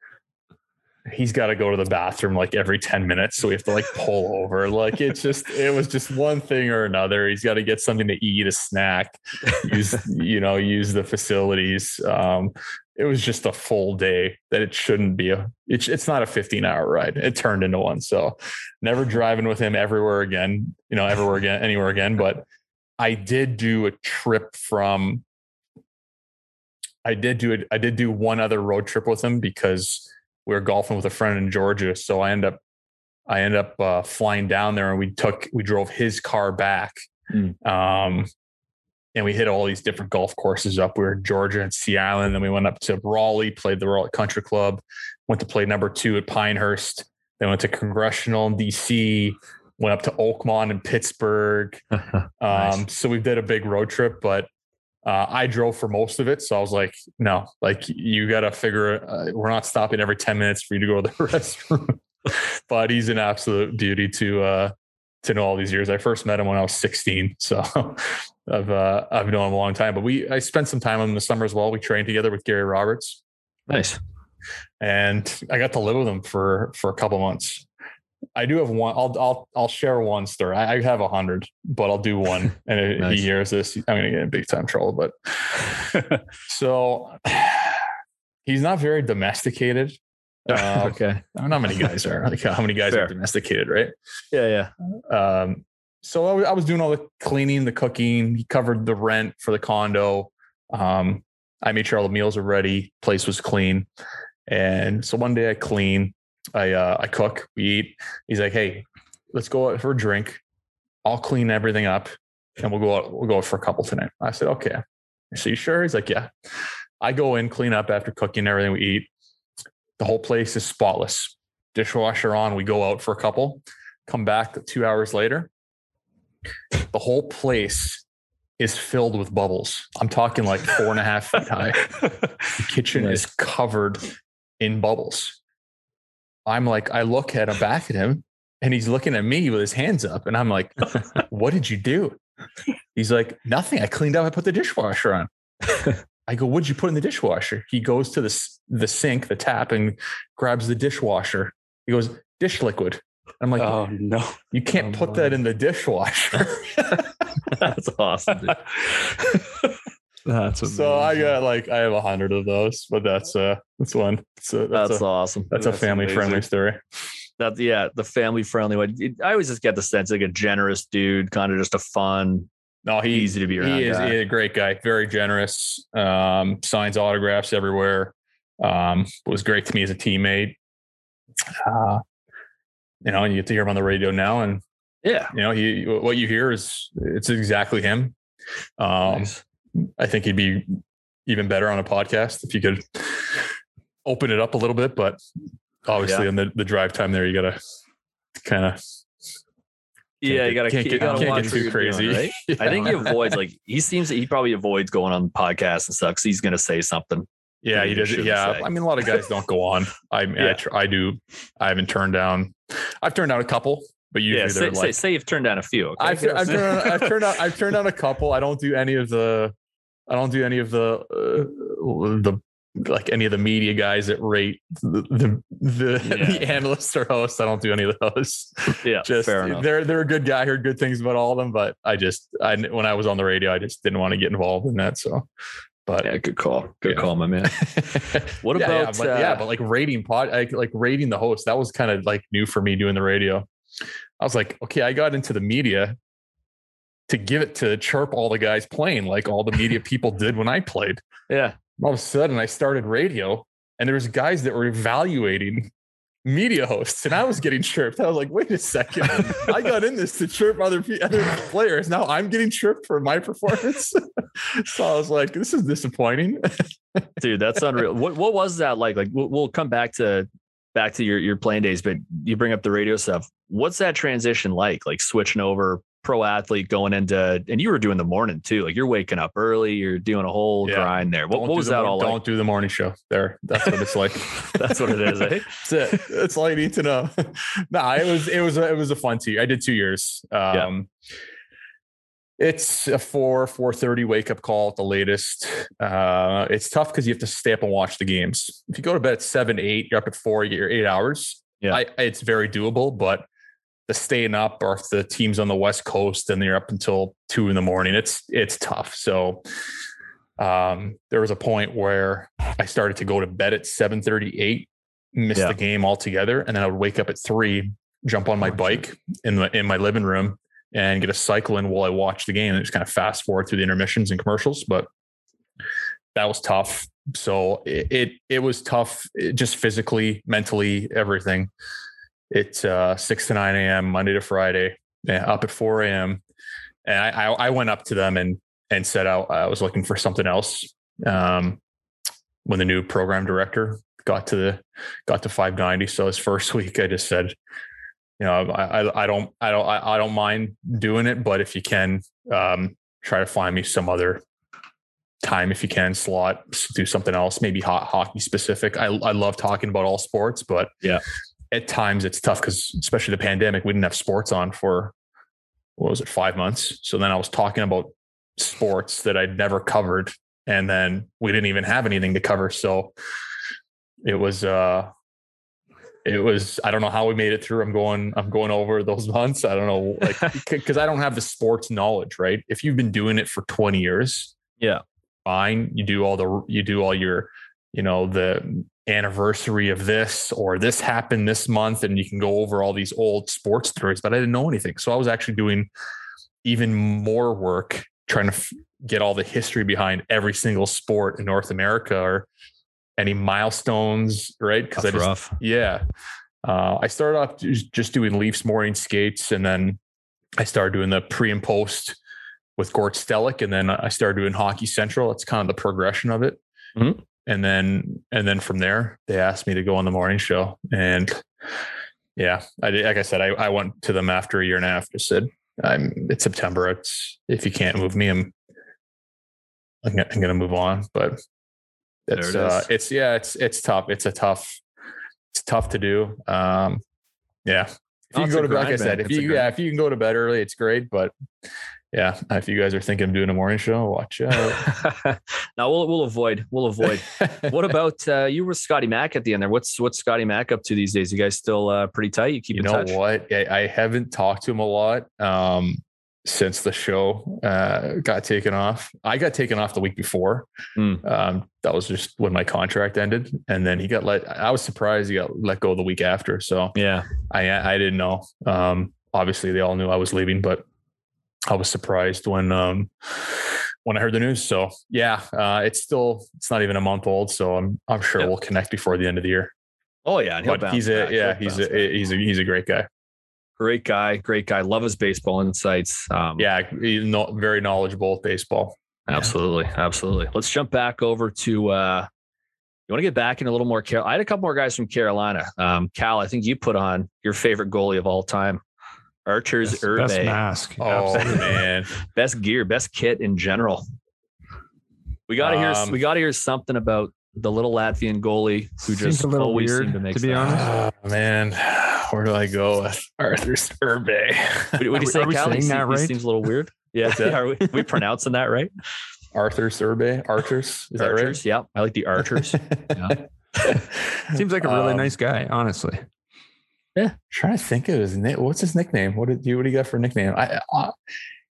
A: He's got to go to the bathroom like every 10 minutes. So we have to like pull over. Like it's just, it was just one thing or another. He's got to get something to eat, a snack, use, you know, use the facilities. Um, it was just a full day that it shouldn't be a it's it's not a 15 hour ride it turned into one so never driving with him everywhere again you know everywhere again anywhere again but i did do a trip from i did do it i did do one other road trip with him because we were golfing with a friend in georgia so i end up i end up uh, flying down there and we took we drove his car back
B: Mm.
A: um and we hit all these different golf courses up. We were in Georgia and Sea Island. Then we went up to Raleigh, played the Raleigh Country Club, went to play number two at Pinehurst. Then went to Congressional in DC, went up to Oakmont in Pittsburgh. Um, So we did a big road trip, but uh, I drove for most of it. So I was like, no, like you got to figure, uh, we're not stopping every 10 minutes for you to go to the restroom. but he's an absolute beauty to, uh, to know all these years. I first met him when I was 16. So I've, uh, I've known him a long time, but we, I spent some time in the summer as well. We trained together with Gary Roberts
B: nice.
A: and I got to live with him for, for a couple months. I do have one. I'll I'll I'll share one story. I, I have a hundred, but I'll do one. And if
B: Nice.
A: he hears this, I'm gonna get in big time trouble. But so he's not very domesticated. Um,
B: okay.
A: I don't know how many guys are. Like how many guys
B: Fair.
A: are domesticated, right?
B: Yeah, yeah.
A: Um, so I was, I was doing all the cleaning, the cooking. He covered the rent for the condo. Um, I made sure all the meals were ready. Place was clean. And so one day I clean, I uh, I cook, we eat. He's like, "Hey, let's go out for a drink. I'll clean everything up, and we'll go out. We'll go out for a couple tonight." I said, "Okay." So you sure? He's like, "Yeah." I go in, clean up after cooking everything we eat. The whole place is spotless. Dishwasher on. We go out for a couple. Come back two hours later. The whole place is filled with bubbles. I'm talking like four and a half feet high. The kitchen
B: Nice.
A: is covered in bubbles. I'm like, I look at him back at him and he's looking at me with his hands up. And I'm like, what did you do? He's like, nothing. I cleaned up. I put the dishwasher on. I go, what'd you put in the dishwasher? He goes to the, the sink, the tap, and grabs the dishwasher. He goes, dish liquid. I'm like,
D: oh no.
A: you can't
B: oh
A: put that in the dishwasher.
B: That's awesome. Dude.
C: That's
A: so I got like I have a hundred of those, but that's uh that's one. So that's,
B: That's
A: a,
B: awesome.
A: that's a
D: That's
A: family friendly story.
B: That yeah, the family friendly one. I always just get the sense like a generous dude, kind of just a fun,
A: No, he
B: easy to be around.
A: he is
B: guy.
A: he is a great guy, very generous. Um, signs autographs everywhere. Um, was great to me as a teammate. Uh, you know, and you get to hear him on the radio now, and
B: yeah.
A: you know, he what you hear is it's exactly him. Um,
B: Nice.
A: I think he'd be even better on a podcast if you could open it up a little bit, but obviously
B: Yeah.
A: in the, the drive time there, you gotta kind of
B: Yeah, you gotta,
A: can't
B: you
A: get,
B: gotta
A: can't get
B: what
A: too crazy.
B: doing, right? I think he avoids like he seems he probably avoids going on podcasts and stuff. 'cause he's gonna say something.
A: Yeah, he does. Yeah,
B: say.
A: I mean, a lot of guys don't go on. I mean, I, tr- I do. I haven't turned down. I've turned down a couple, but usually
B: yeah,
A: they're
B: say,
A: like.
B: say, say you've turned down a few. Okay?
A: I've, I've, turned, I've turned out. I've turned down a couple. I don't do any of the. I don't do any of the uh, the like any of the media guys that rate the the, the,
B: Yeah.
A: the analysts or hosts. I don't do any of those.
B: yeah,
A: Just
B: fair enough.
A: they're they're a good guy. I heard good things about all of them, but I just I when I was on the radio, I just didn't want to get involved in that. So, but
B: Yeah, good call. Good
A: Yeah.
B: call, my man. What
A: Yeah, yeah,
B: about,
A: but, yeah,
B: uh,
A: but like rating pod, like, like rating the host, that was kind of like new for me doing the radio. I was like, okay, I got into the media to give it to chirp all the guys playing, like all the media people did when I played.
B: Yeah,
A: All of a sudden, I started radio, and there was guys that were evaluating media hosts, and I was getting chirped. I was like, wait a second, I got in this to chirp other other players. Now I'm getting chirped for my performance. so I was like, this is disappointing.
B: dude, that's unreal. what what was that like? Like we'll, we'll come back to back to your your playing days, but you bring up the radio stuff. What's that transition like? Like switching over pro athlete going into and you were doing the morning too. Like you're waking up early, you're doing a whole
A: Yeah.
B: grind there. What, what was
A: the
B: that all
A: Don't
B: like?
A: do the morning show. There, that's what it's like.
B: That's what it is. Eh?
A: That's it. That's all you need to know. no, it was it was a, it was a fun two. I did two years. Um, It's a four four thirty wake up call at the latest. Uh, it's tough because you have to stay up and watch the games. If you go to bed at seven eight, you're up at four, you're eight hours.
B: Yeah.
A: I, it's very doable, but the staying up or if the team's on the west coast and they're up until two in the morning, it's it's tough. So um, there was a point where I started to go to bed at seven thirty eight, miss
B: Yeah.
A: the game altogether, and then I would wake up at three, jump on my
C: Oh,
A: bike in the in my living room and get a cycle in while I watch the game and just kind of fast forward through the intermissions and commercials. But that was tough. So it it, it was tough, it- just physically, mentally, everything. It's uh, six to nine a.m. Monday to Friday, up at four a.m. And I, I I went up to them and and said I, I was looking for something else. Um, when the new program director got to the got to 590, so his first week, I just said, you know, I I, I don't I don't I, I don't mind doing it, but if you can, um, try to find me some other time if you can slot do something else maybe hot hockey specific i, I love talking about all sports but
B: Yeah.
A: At times it's tough because especially the pandemic we didn't have sports on for what was it five months? So then i was talking about sports that i'd never covered and then we didn't even have anything to cover. So it was uh it was i don't know how we made it through. I'm going i'm going over those months. I don't know like because i don't have the sports knowledge right? If you've been doing it for 20 years
B: Yeah.
A: fine. You do all the you do all your you know the anniversary of this or this happened this month and you can go over all these old sports stories but i didn't know anything so i was actually doing even more work trying to f- get all the history behind every single sport in north america or any milestones right because i just
B: rough.
A: yeah. Uh, I started off just doing Leafs morning skates, and then I started doing the pre and post with Gord Stellick, and then I started doing Hockey Central. That's kind of the progression of it.
B: Mhm.
A: And then and then from there, they asked me to go on the morning show, and yeah, I did. Like I said, I, I went to them after a year and a half. Just said, "I'm it's September. It's if you can't move me, I'm I'm, gonna- I'm gonna move on." But it's
B: it
A: uh, it's yeah, it's it's tough. It's a tough it's tough to do. Um, yeah. If
B: Oh,
A: you
B: it's
A: can go to bed, like I said,
B: man.
A: if
B: It's
A: you yeah, if you can go to bed early, it's great. But yeah, if you guys are thinking of doing a morning show, watch out.
B: now we'll we'll avoid we'll avoid. what about uh, you were Scotty Mack at the end there? What's what's Scotty Mack up to these days? You guys still uh, pretty tight? You keep
A: you know
B: touch?
A: what? I, I haven't talked to him a lot um, since the show uh, got taken off. I got taken off the week before.
B: Hmm.
A: Um, that was just when my contract ended, and then he got let. I was surprised he got let go the week after. So
B: Yeah.
A: I I didn't know. Um, obviously, they all knew I was leaving, but I was surprised when um, when I heard the news. So yeah, uh, it's still it's not even a month old. So I'm I'm sure
B: Yeah.
A: we'll connect before the end of the year.
B: Oh yeah,
A: But he's a
B: back.
A: yeah
B: He'll
A: he's
B: back.
A: a he's a he's a great guy.
B: great guy, great guy. Love his baseball insights. Um,
A: Yeah, he's no, very knowledgeable with baseball.
B: absolutely, absolutely. Let's jump back over to. uh You want to get back in a little more. Car- I had a couple more guys from Carolina. Um, Cal, I think you put on your favorite goalie of all time, Archer's
C: Best,
B: Irbe.
C: best
B: Best,
C: mask.
A: Oh
C: Absolutely.
A: man,
B: gear, best kit in general. We got to hear.
A: Um,
B: we got to hear something about the little Latvian goalie who
C: Seems
B: just
C: a little
B: always
C: weird,
B: seemed to make.
C: to be
B: sense.
C: honest.
A: oh, man, where do I go with Arturs Irbe?
B: What do
C: Are
B: you
C: we-
B: say,
C: are we
B: Cal? He
C: saying
B: se-
C: that
B: he
C: right?
B: seems a little weird. Yeah,
A: What's that?
B: are we, we pronouncing that right?
A: Arturs Irbe, Archers, is that right?
B: Yeah, I like the Archers. yeah.
C: Seems like a really
A: Um,
C: nice guy, honestly.
A: Trying to think of his name. What's his nickname? What did you? What do you got for nickname? I, I uh,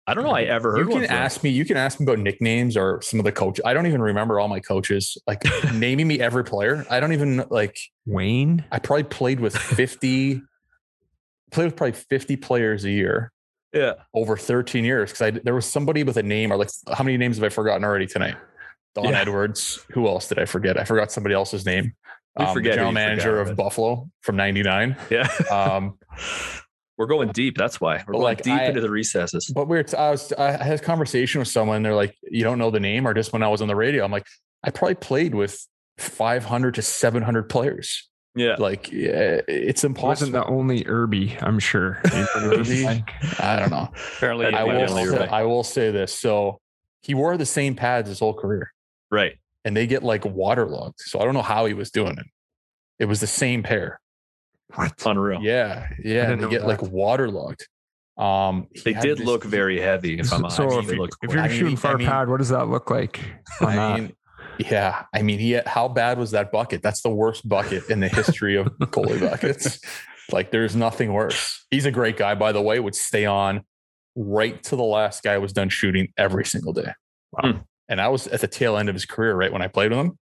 B: I don't know. I ever heard
A: you can
B: from
A: ask me. You can ask me about nicknames or some of the coaches. I don't even remember all my coaches. Like naming me every player. I don't even like.
C: Wayne.
A: I probably played with fifty. played with probably fifty players a year
B: Yeah.
A: over thirteen years because I there was somebody with a name or like how many names have I forgotten already tonight? Don
B: Yeah.
A: Edwards. Who else did I forget? I forgot somebody else's name.
B: We
A: Um, the
B: forget who
A: general manager
B: forgot,
A: of
B: but-
A: Buffalo from '99.
B: Yeah.
A: Um,
B: We're going deep. That's why we're going
A: like,
B: deep
A: I-
B: into the recesses.
A: but we're I was I had a conversation with someone. They're like, you don't know the name, or just when I was on the radio, I'm like, I probably played with 500 to 700 players.
B: Yeah.
A: Like, yeah, it's
C: Wasn't the only Irbe, I'm sure.
A: Irbe? I don't know.
D: Apparently,
A: I will. Say, I will say this. So he wore the same pads his whole career,
B: Right.
A: And they get like waterlogged. So I don't know how he was doing it. It was the same pair.
C: What?
B: Unreal.
A: Yeah, yeah. And they get
C: that.
A: like waterlogged. Um,
B: They did
A: this-
B: look very heavy. If I'm
C: so
B: honest,
C: if, you-
B: looked
C: if
B: quick.
C: you're
A: I mean,
C: shooting
A: I
C: far
A: mean-
C: pad, what does that look like?
A: I mean, yeah. I mean, he how bad was that bucket? That's the worst bucket in the history of goalie buckets. Like, there's nothing worse. He's a great guy, by the way. Would stay on right to the last guy was done shooting every single day.
B: Wow.
A: And I was at the tail end of his career, right when I played with him.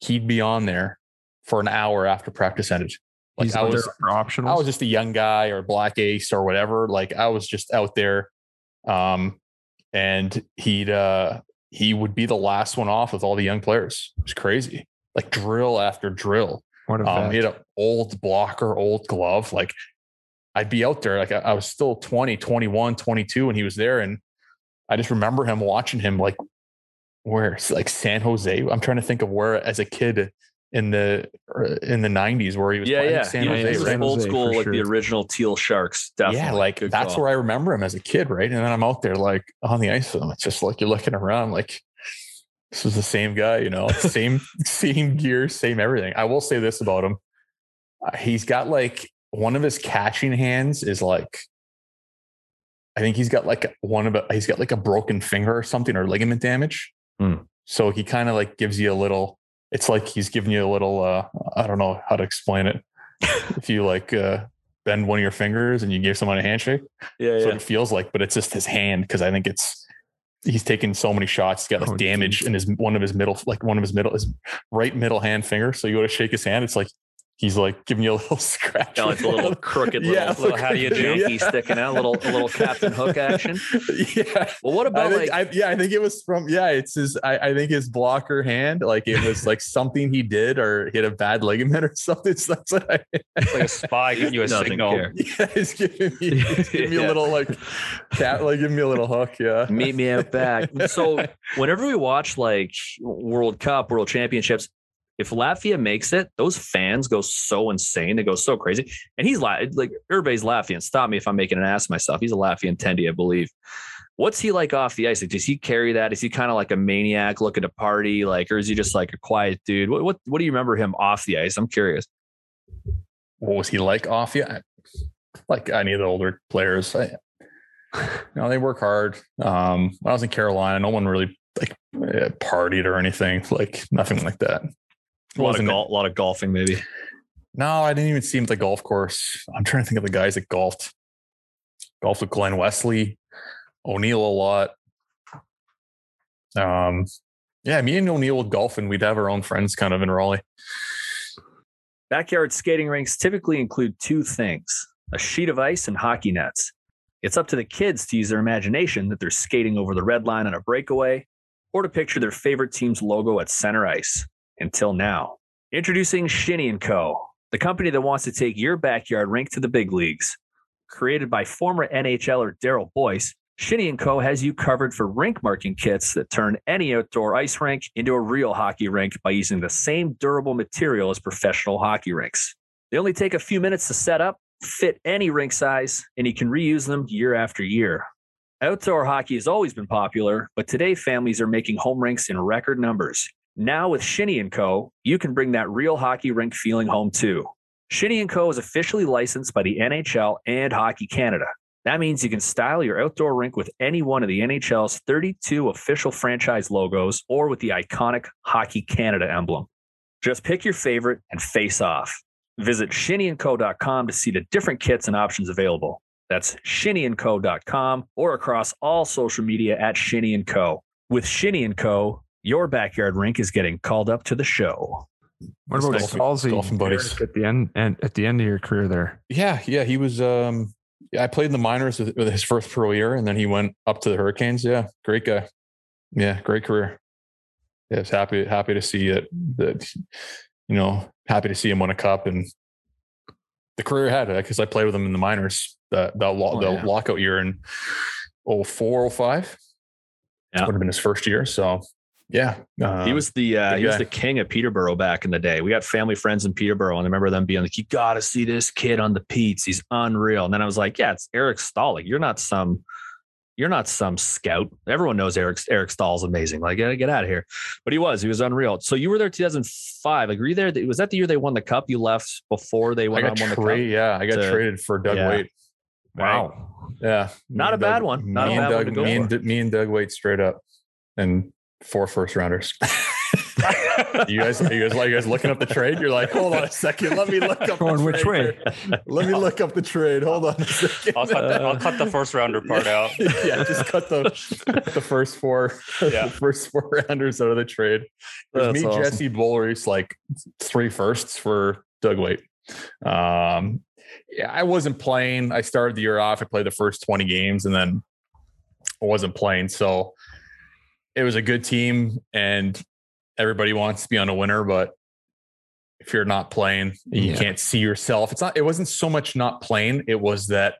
A: He'd be on there for an hour after practice ended. Like
C: He's
A: I was,
C: optionals.
A: I was just a young guy or black ace or whatever. Like I was just out there. Um, and he'd uh he would be the last one off with all the young players. It was crazy. Like drill after drill.
C: what a
A: Um, he had an old blocker, old glove. Like I'd be out there. Like I, I was still 20, 21, 22 when he was there. And I just remember him watching him like where like San Jose. I'm trying to think of where as a kid in the uh, in the 90s where he was
B: yeah,
A: playing
B: yeah,
A: San
B: yeah,
A: Jose,
B: he was
A: right?
B: Old school,
C: for
B: like the original Teal Sharks. Definitely.
A: Yeah, like
B: Good
A: that's
B: call.
A: where I remember him as a kid, right? And then I'm out there like on the ice with him. It's just like you're looking around, like this is the same guy, you know, same same gear, same everything. I will say this about him: uh, he's got like one of his catching hands is like, I think he's got like one of a, he's got like a broken finger or something or ligament damage.
B: Hmm.
A: So he kind of like gives you a little. It's like he's giving you a little. uh I don't know how to explain it. if you like uh bend one of your fingers and you give someone a handshake.
B: Yeah,
A: That's
B: yeah.
A: what it feels like, but it's just his hand because I think it's he's taken so many shots. He's got like
C: Oh,
A: damage
C: geez.
A: in his one of his middle, like one of his middle, his right middle hand finger. So you go to shake his hand, it's like he's like giving you a little scratch.
B: Yeah, like a little crooked little,
A: Yeah,
B: little how do you do
A: yeah.
B: He's sticking out, a little a little Captain Hook action.
A: yeah.
B: Well, what
A: I
B: about
A: think,
B: like
A: I, yeah, I think it was from yeah. It's his. I, I think his blocker hand, like it was like something he did or hit a bad ligament or something. So that's what I.
D: It's like a spy giving you a signal.
B: care.
A: Yeah, he's giving me, he's giving me
B: Yeah.
A: a little like cat, like give me a little hook. Yeah.
B: meet me out back? So whenever we watch like World Cup, World Championships, if Latvia makes it, those fans go so insane. They go so crazy. And he's la- like everybody's Latvian. Stop me if I'm making an ass of myself. He's a Latvian tendy, I believe. What's he like off the ice? Like, does he carry that? Is he kind of like a maniac looking to party? Like, or is he just like a quiet dude? What what, what do you remember him off the ice? I'm curious.
A: what was he like off? Yeah, like any of the older players. I, you know, they work hard. Um, when I was in Carolina, no one really like uh, partied or anything. Like nothing like that.
B: A lot of
A: Wasn't-
B: golf, a lot of golfing, maybe.
A: No, I didn't even see him at the golf course. I'm trying to think of the guys that golfed. Golfed with Glen Wesley, O'Neill a lot. Um, yeah, me and O'Neill would golf, and we'd have our own friends kind of in Raleigh.
B: Backyard skating rinks typically include two things a sheet of ice and hockey nets. It's up to the kids to use their imagination that they're skating over the red line on a breakaway or to picture their favorite team's logo at center ice. Until now. Introducing Shinny & Co., the company that wants to take your backyard rink to the big leagues. Created by former NHLer Daryl Boyce, Shinny & Co. has you covered for rink marking kits that turn any outdoor ice rink into a real hockey rink by using the same durable material as professional hockey rinks. They only take a few minutes to set up, fit any rink size, and you can reuse them year after year. Outdoor hockey has always been popular, but today families are making home rinks in record numbers. Now with Shinny & Co., you can bring that real hockey rink feeling home too. Shinny & Co. is officially licensed by the NHL and Hockey Canada. That means you can style your outdoor rink with any one of the NHL's 32 official franchise logos or with the iconic Hockey Canada emblem. Just pick your favorite and face off. Visit shinnyandco.com to see the different kits and options available. That's shinnyandco.com or across all social media at Shinny & Co. With Shinny & Co., your backyard rink is getting called up to the show.
C: What about
A: Golfing-
C: Scalzi
A: golfing buddies.
C: At the end and at the end of your career there?
A: Yeah, yeah, he was. Um, I played in the minors with, with his first pro year, and then he went up to the Hurricanes. Yeah, great guy. Yeah, great career. Yeah, it's happy happy to see it. That you know, happy to see him win a cup and the career he had because I played with him in the minors. That that lo-
B: Oh,
A: the
B: yeah.
A: lockout year in 04, 05.
B: Yeah.
A: would have been his first year. So yeah,
B: he
A: um,
B: was the uh, he was the king of Peterborough back in the day. We got family friends in Peterborough, and I remember them being like, "You got to see this kid on the Petes. He's unreal." And then I was like, "Yeah, it's Eric Staal. Like, you're not some, you're not some scout. Everyone knows Eric Eric Staal's amazing. Like, get, get out of here." But he was. He was unreal. So you were there 2005. Like, were you there? Was that the year they won the cup? You left before they went on won the cup.
A: Yeah, I got
B: to-
A: traded for Doug
B: yeah.
A: Weight.
C: Wow.
A: Yeah,
B: Not a bad one. Not
A: me
B: a
A: and
B: bad one
A: Doug,
B: go
A: me and. D- me and Doug Weight straight up, and four first rounders. you guys, are you guys, are you guys looking up the trade? You're like, hold on a second, let me look up.
C: Going
A: the
C: which
A: trade
C: way?
A: Let me look up the trade. Hold on a second.
D: I'll cut the, I'll cut the first rounder part out.
A: yeah, just cut the the first four,
D: Yeah.
A: the first four rounders out of the trade. It
B: That's
A: me,
B: awesome.
A: Jesse Bullreese, like three firsts for Doug Weight. Um, yeah, I wasn't playing. I started the year off. I played the first 20 games and then I wasn't playing. So it was a good team and everybody wants to be on a winner, but if you're not playing, you
C: Yeah.
A: can't see yourself. It's not, it wasn't so much not playing, it was that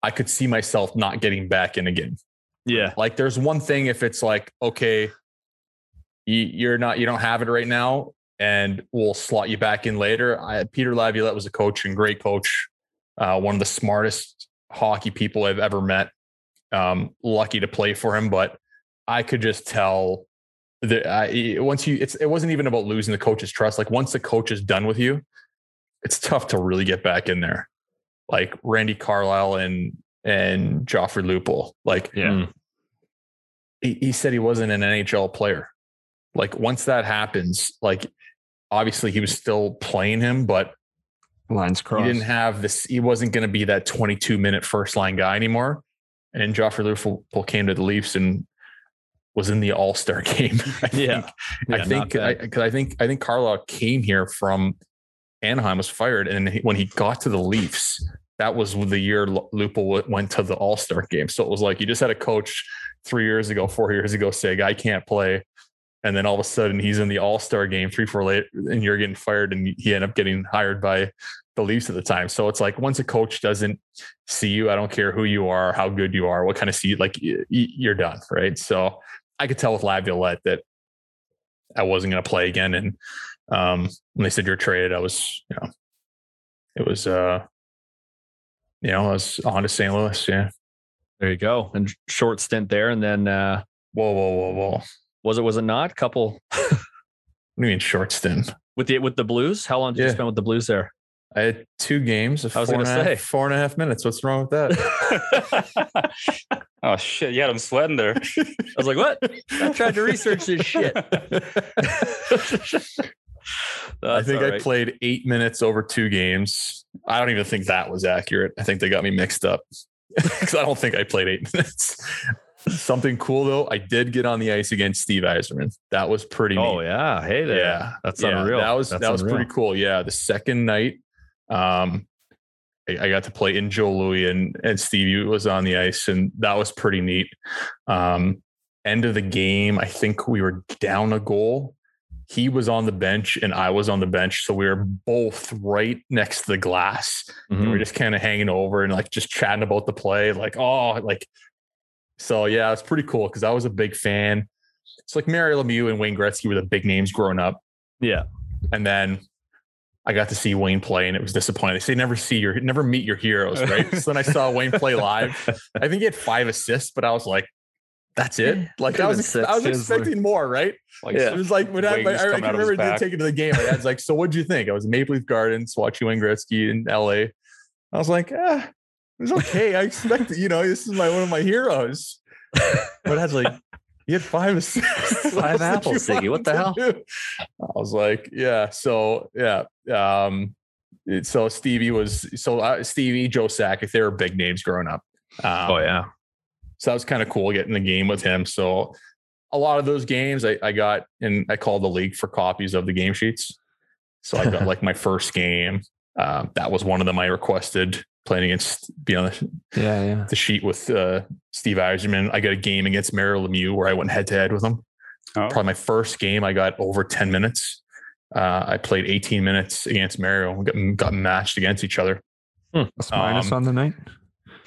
A: I could see myself not getting back in again.
B: Yeah.
A: Like there's one thing if it's like, okay, you, you're not, you don't have it right now, and we'll slot you back in later. I, Peter Laviolette was a coach and great coach, uh, one of the smartest hockey people I've ever met. Um, lucky to play for him, but I could just tell that I, once you, it's, it wasn't even about losing the coach's trust. Like once the coach is done with you, it's tough to really get back in there. Like Randy Carlyle and and Joffrey Lupul. Like
B: Yeah. Mm.
A: he, he said he wasn't an NHL player. Like once that happens, like obviously he was still playing him, but
C: Lines crossed.
A: he didn't have this. He wasn't going to be that 22 minute first line guy anymore. And Joffrey Lupul came to the Leafs and was in the All Star game. I
B: Yeah.
A: think.
B: Yeah,
A: I think because I, think I think Carlyle came here from Anaheim, was fired, and he- when he got to the Leafs, that was the year Lu- Lupul w- went to the All Star game. So it was like you just had a coach three years ago, four years ago, say, "Guy can't play," and then all of a sudden he's in the All Star game three, four late, and you're getting fired, and he ended up getting hired by the Leafs at the time. So it's like once a coach doesn't see you, I don't care who you are, how good you are, what kind of seat, like you're done, right? So I could tell with Laviolette that I wasn't going to play again. And um, when they said you're traded, I was, you know, it was, uh, you know, I was on to St. Louis. Yeah.
B: There you go. And short stint there. And then uh
A: Whoa, whoa, whoa, whoa.
B: was it was it not? Couple
A: What do you mean short stint?
B: with the with the blues? How long did you spend with the blues there?
A: I had two games of
B: I was
A: four,
B: gonna
A: and a half-
B: say.
A: four and a half minutes. What's wrong with that?
D: oh shit! Yeah, I'm sweating there.
B: I was like, what? I tried to research this shit.
A: I think I played eight minutes over two games. I don't even think that was accurate. I think they got me mixed up because I don't think I played eight minutes. Something cool though, I did get on the ice against Steve Yzerman. That was pretty.
B: Oh
A: neat.
B: yeah. Hey there.
A: yeah,
B: That's
A: Yeah,
B: unreal.
A: That was
B: That's
A: that was
B: unreal.
A: pretty cool. Yeah, the second night, um, I, I got to play in Joe Louis and and Stevie was on the ice, and that was pretty neat. Um, end of the game, I think we were down a goal. He was on the bench and I was on the bench, so we were both right next to the glass. And
B: Mhm.
A: we're just kind of hanging over and like just chatting about the play, like oh, like so. Yeah, it's pretty cool because I was a big fan. It's like Mario Lemieux and Wayne Gretzky were the big names growing up.
B: Yeah.
A: And then I got to see Wayne play, and it was disappointing. They say never see your, never meet your heroes, right? so then I saw Wayne play live. I think he had five assists, but I was like, "That's it." Like I was,
B: been
A: I was expecting more, right?
D: Like,
A: It was like when I,
D: Wayne
A: I, I can
D: out of his
A: remember
D: back.
A: taking to the game. My dad's like, "So what'd you think?" I was in Maple Leaf Gardens watching Wayne Gretzky in L.A. I was like, "Ah, it was okay. I expected, you know, this is my one of my heroes." But dad's like, "He had five assists,
B: Five
A: What else did
B: apples, Siggy. What the hell?"
A: do?" I was like, "Yeah." So yeah, um, so Stevie was so uh, Stevie, Joe Sakic, they were big names growing up. Um,
B: Oh yeah.
A: so that was kind of cool getting the game with him. So a lot of those games I, I got and I called the league for copies of the game sheets. So I got like my first game. Um, that was one of them I requested playing against be on the,
C: Yeah, yeah.
A: the sheet with uh, Steve Yzerman. I got a game against Mario Lemieux where I went head to head with him.
D: Oh.
A: Probably my first game. I got over 10 minutes. Uh, I played 18 minutes against Mario. We got, got matched against each other.
C: Plus minus
A: Um,
C: on the night.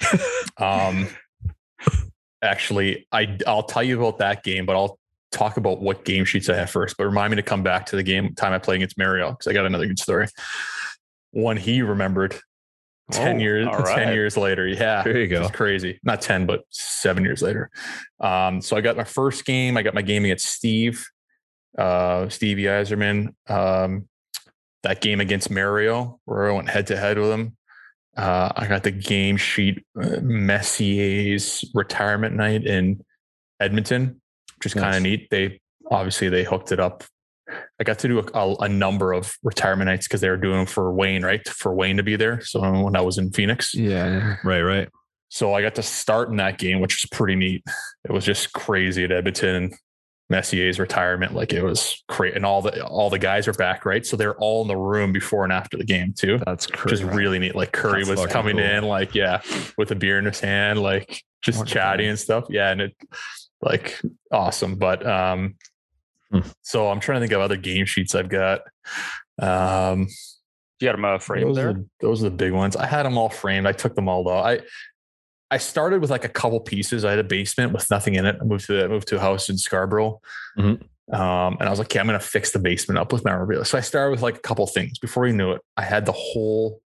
A: Um, actually, I I'll tell you about that game, but I'll talk about what game sheets I have first. But remind me to come back to the game time I played against Mario because I got another good story. One he remembered ten
D: Oh,
A: years
D: all
A: ten years later. Yeah,
B: There you go.
A: It's crazy. Not ten, but seven years later. Um, so I got my first game. I got my game against Steve, uh, Stevie Yzerman. Um, that game against Mario, where I went head to head with him. Uh, I got the game sheet, uh, Messier's retirement night in Edmonton, which is kind of neat. They obviously they hooked it up. I got to do a, a, a number of retirement nights because they were doing for Wayne, right? For Wayne to be there. So when I was in Phoenix,
C: Yeah.
B: Right, right.
A: so I got to start in that game, which was pretty neat. It was just crazy at Edmonton. Messier's retirement, like it was great, and all the all the guys are back, right? So they're all in the room before and after the game too,
C: That's
A: which is
C: crazy.
A: really neat. Like Kurri
B: That's
A: was coming
B: cool.
A: in, like yeah, with a beer in his hand, like just
C: What a
A: chatting and stuff. Yeah, and it like awesome. But um,
B: Hmm.
A: so I'm trying to think of other game sheets I've got. Um,
D: You got them uh, framed
A: those
D: there.
A: Are, those are the big ones. I had them all framed. I took them all though. I I started with like a couple pieces. I had a basement with nothing in it. I moved to I moved to a house in Scarborough.
B: Mhm.
A: Um, and I was like, okay, I'm gonna fix the basement up with memorabilia. So I started with like a couple things. Before you knew it, I had the whole.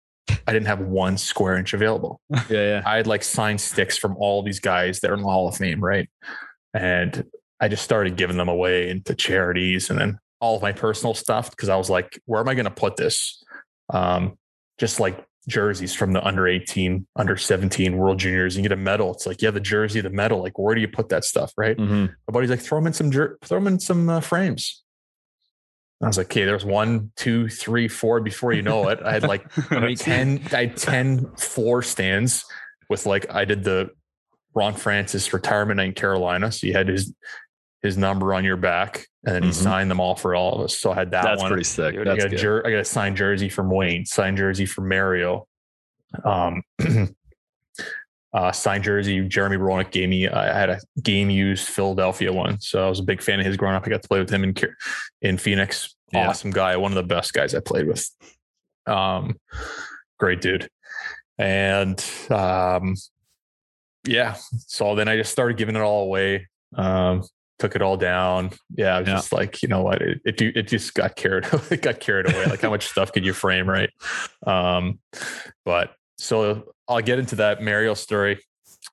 A: I didn't have one square inch available.
B: Yeah, yeah.
A: I had like signed sticks from all these guys that are in the Hall of Fame, right? And I just started giving them away into charities and then all of my personal stuff because I was like, where am I going to put this? Um, just like jerseys from the under 18, under 17 World Juniors. You get a medal. It's like, yeah, the jersey, the medal. Like, where do you put that stuff, right?
B: Mhm.
A: My buddy's like, throw them in some, jer- throw them in some uh, frames. And I was like, okay, there's one, two, three, four. Before you know it, I had like
C: Right.
A: 10 i had 10 floor stands with like i did the ron francis retirement night in carolina so you had his his number on your back and then he
B: Mhm.
A: signed them all for all of us. So i had that
B: That's
A: one.
B: pretty sick.
A: I
B: That's
A: got, a
B: good.
A: jer- I got a signed jersey from wayne signed jersey from mario. Um uh signed jersey jeremy Roenick gave me i had a game used philadelphia one. So i was a big fan of his growing up. I got to play with him in in phoenix.
B: Yeah.
A: awesome guy. One of the best guys i played with. Um great dude. And um yeah. So then i just started giving it all away. Um took it all down yeah I was
B: Yeah.
A: just like you know what it, it it just got carried it got carried away like how much stuff could you frame right um but so i'll get into that mario story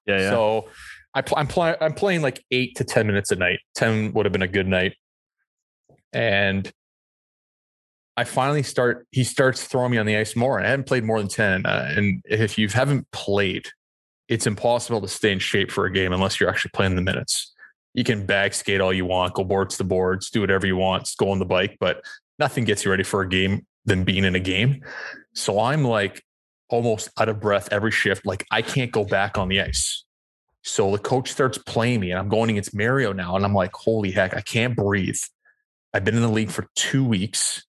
B: Yeah, yeah.
A: so I pl- I'm playing I'm playing like eight to ten minutes a night. Ten would have been a good night, and I finally start. He starts throwing me on the ice more, and I haven't played more than ten. Uh, and if you haven't played, it's impossible to stay in shape for a game unless you're actually playing the minutes. You can bag skate all you want, go boards to boards, do whatever you want, go on the bike, but nothing gets you ready for a game than being in a game. So I'm like almost out of breath every shift. Like I can't go back on the ice. So the coach starts playing me, and I'm going against Mario now, and I'm like, holy heck, I can't breathe. I've been in the league for two weeks.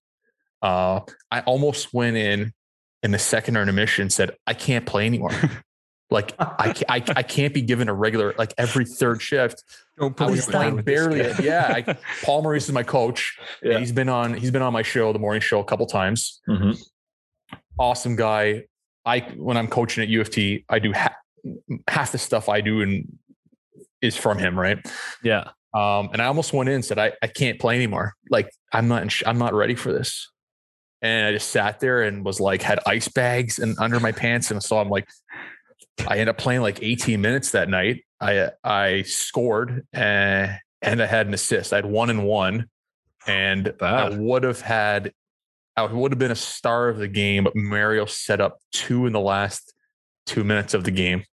A: Uh, I almost went in in the second intermission, and said, I can't play anymore. like I, I, I can't be given a regular like every third shift.
C: Don't
A: I
C: put me
A: was
C: down
A: playing barely.
C: guy.
A: Yeah, I, Paul Maurice is my coach. and he's been on. He's been on my show, the morning show, a couple times.
B: Mhm.
A: Awesome guy. I when I'm coaching at UFT, I do ha- half the stuff I do and is from him, right?
B: Yeah.
A: Um, and I almost went in and said, I, I can't play anymore. Like I'm not, in sh- I'm not ready for this. And I just sat there and was like, had ice bags and under my pants. And so I'm like, I ended up playing like 18 minutes that night. I, I scored and, and I had an assist. I had one and one and I would have had, I would have been a star of the game, but Mario set up two in the last two minutes of the game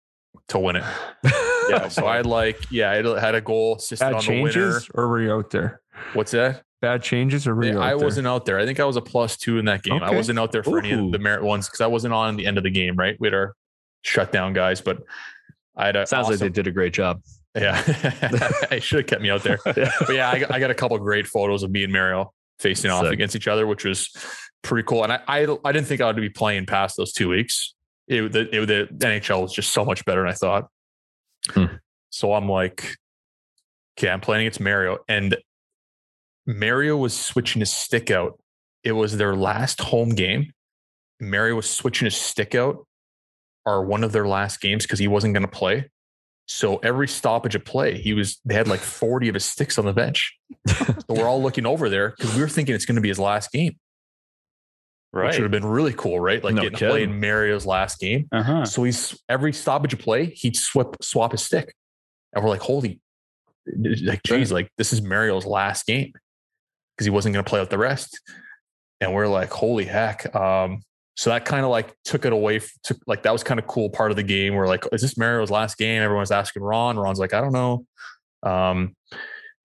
A: to win it. Yeah. so I like, yeah, I had a goal assisted
C: Bad
A: on the winner.
C: or were you out there?
A: What's that?
C: Bad changes, or were you?
A: I
C: out there?
A: wasn't out there. I think I was a plus two in that game. I wasn't out there for any of the merit ones because I wasn't on the end of the game, right? We had our shutdown guys, but I had a
B: Sounds like they did a great job.
A: yeah. I should have kept me out there.
B: Yeah.
A: But yeah, I got, I got a couple great photos of me and Mario facing off
B: Sick.
A: against each other, which was pretty cool. And I, I, I didn't think I would be playing past those two weeks. It, the, it, the NHL was just so much better than I thought.
B: Hmm.
A: So I'm like, okay, I'm playing against Mario. And Mario was switching his stick out. It was their last home game. Mario was switching his stick out, or one of their last games because he wasn't going to play. So every stoppage of play, he was they had like 40 of his sticks on the bench. so we're all looking over there because we were thinking it's going to be his last game, which
D: right.
A: would have been really cool, right? Like
B: No
A: getting to play in. Mario's last game.
D: Uh-huh.
A: So he's every stoppage of play, he'd swap swap his stick. And we're like, holy like geez, like this is Mario's last game because he wasn't going to play out the rest. And we're like, holy heck. Um, So that kind of like took it away. Took like that was kind of cool part of the game where like, is this Mario's last game? Everyone's asking Ron. Ron's like, I don't know. Um,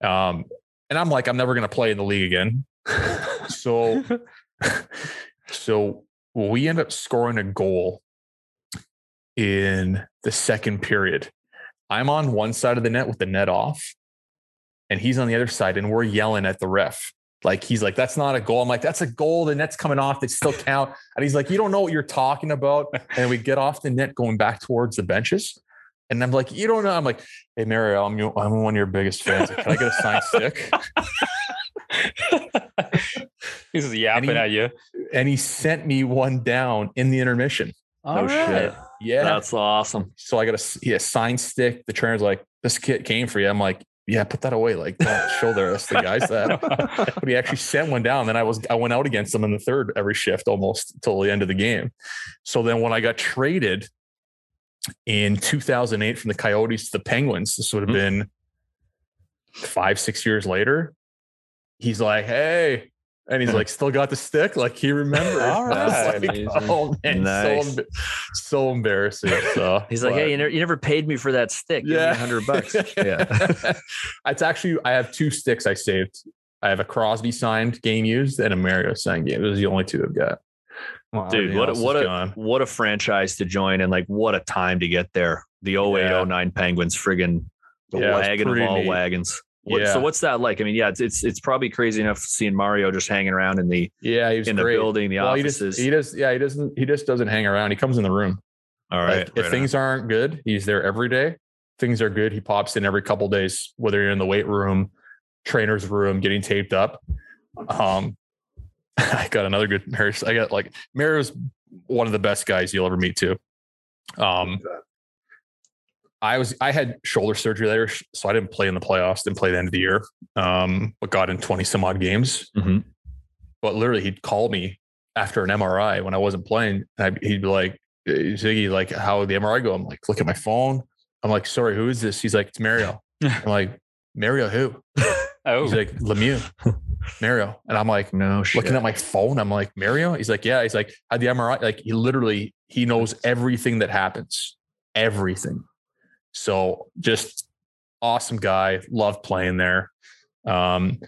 A: um, and I'm like, I'm never gonna play in the league again. so, so we end up scoring a goal in the second period. I'm on one side of the net with the net off, and he's on the other side, and we're yelling at the ref. Like he's like, that's not a goal. I'm like, that's a goal. The net's coming off. They still count. And he's like, you don't know what you're talking about. And we get off the net going back towards the benches. And I'm like, you don't know. I'm like, hey, Mario, I'm, I'm one of your biggest fans. Can I get a signed stick?
D: He's yapping
A: he-
D: at you.
A: And he sent me one down in the intermission.
B: Oh shit.
A: Yeah.
B: That's awesome.
A: so I got a, he a signed stick. The trainer's like, this kid came for you. I'm like, yeah, put that away. Like, don't rest of the guys that. But he actually sent one down. Then I was I went out against them in the third every shift almost till the end of the game. So then when I got traded in 2008 from the Coyotes to the Penguins, this would have hmm. been five six years later. He's like, hey. And he's like, still got the stick. Like he remembered.
D: All
A: I was
D: right.
A: like, oh man,
B: Nice.
A: so, so embarrassing. So
B: He's like,
A: but-
B: hey, you never, you never paid me for that stick. Yeah, hundred bucks. Yeah.
A: it's actually I have two sticks I saved. I have a Crosby signed game used and a Mario signed game. Those are the only two I've got.
C: Wow.
B: Dude, what a, what a
A: gone.
B: what a franchise to join and like what a time to get there. The 08
A: Yeah.
B: Penguins friggin' the
A: Yeah,
B: wagon of all
A: neat.
B: wagons. What,
A: Yeah.
B: So what's that like? I mean, yeah, it's, it's it's probably crazy enough seeing Mario just hanging around in the
A: Yeah, he was
B: in the
A: great.
B: building, the
A: well, he
B: offices.
A: just he does yeah, he doesn't he just doesn't hang around. He comes in the room.
B: All right.
A: Like,
B: right.
A: if
B: right
A: things aren't good, he's there every day. Things are good. He pops in every couple days, whether you're in the weight room, trainer's room, getting taped up. Um, I got another good Maris. I got like Mario's one of the best guys you'll ever meet too. Um, I was I had shoulder surgery later, so I didn't play in the playoffs. Didn't play the end of the year. Um, but got in twenty some odd games.
B: Mhm.
A: But literally, he'd call me after an MRI when I wasn't playing, and I, he'd be like, "Ziggy, like how the MRI go?" I'm like, "Look at my phone." I'm like, "Sorry, who is this?" He's like, "It's Mario." I'm like, "Mario who?"
D: Oh,
A: He's like, "Lemieux, Mario," and I'm like,
B: no shit.
A: looking at my phone. I'm like, Mario? He's like, yeah. He's like, had the MRI. Like he literally, he knows everything that happens, everything. So just awesome guy. Loved playing there. Um,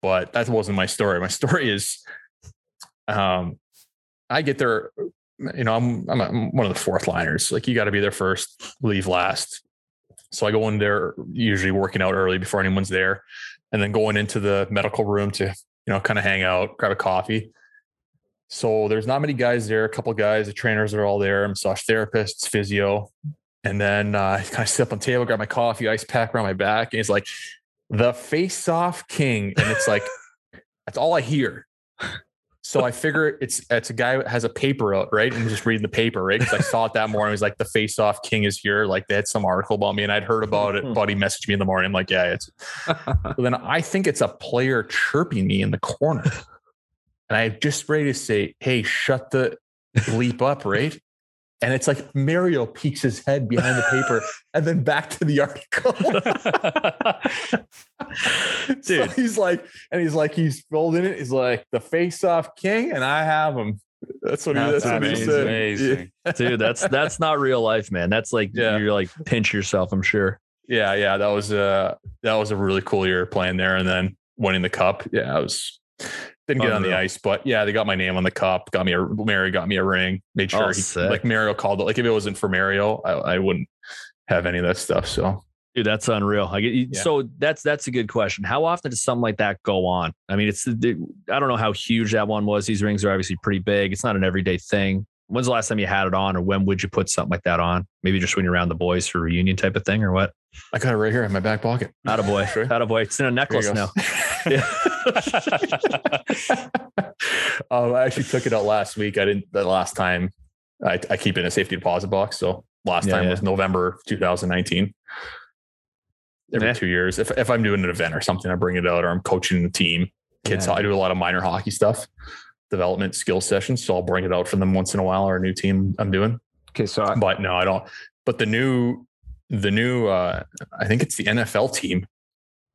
A: but that wasn't my story. My story is, um, I get there, you know, I'm, I'm, I'm one of the fourth liners. Like you got to be there first, leave last. So I go in there usually working out early before anyone's there and then going into the medical room to you know, kind of hang out, grab a coffee. So there's not many guys there. A couple guys, the trainers are all there, massage therapists, physio. And then uh, I kind of sit up on the table, grab my coffee, ice pack around my back. And it's like the face off king. And it's like, that's all I hear. So I figure it's it's a guy that has a paper out, right? And just reading the paper, right? Because I saw it that morning. It was like the face off king is here. Like they had some article about me and I'd heard about it. Buddy messaged me in the morning. I'm like, yeah, it's but then I think it's a player chirping me in the corner. And I'm just ready to say, hey, shut the bleep up, right? And it's like Mario peeks his head behind the paper and then back to the article. so
B: Dude.
A: he's like, and he's like, he's folding it. He's like, the face off king, and I have him. That's what he,
C: That's
A: that's what he said.
D: Amazing.
B: Dude, that's that's not real life, man. That's like
A: Yeah.
B: you're like pinch yourself, I'm sure.
A: Yeah, yeah, that was uh that was a really cool year playing there, and then winning the cup. Yeah, I was didn't get on the ice, but yeah, they got my name on the cup. Got me a Mario got me a ring. Made oh, sure
B: Oh,
A: he
B: sick.
A: like Mario called it. Like if it wasn't for Mario, I, I wouldn't have any of that stuff. So
B: Dude, that's unreal. I get,
A: Yeah.
B: So that's that's a good question. How often does something like that go on? I mean, it's I don't know how huge that one was. These rings are obviously pretty big. It's not an everyday thing. When's the last time you had it on, or when would you put something like that on? Maybe just when you're around the boys for a reunion type of thing, or what?
A: I got it right here in my back pocket.
B: Not a boy,
A: Sure.
B: not a boy. It's in a necklace
A: you
B: now. Yeah.
A: um, I actually took it out last week. I didn't the last time. I, I keep it in a safety deposit box. So last
B: Yeah,
A: time
B: yeah.
A: was November 2019. Every
B: Yeah.
A: two years, if if I'm doing an event or something, I bring it out, or I'm coaching the team. Kids,
B: Yeah.
A: I do a lot of minor hockey stuff, development skill sessions. So I'll bring it out for them once in a while, or a new team I'm doing.
C: Okay, so I,
A: But no, I don't. But the new, the new, uh, I think it's the NFL team.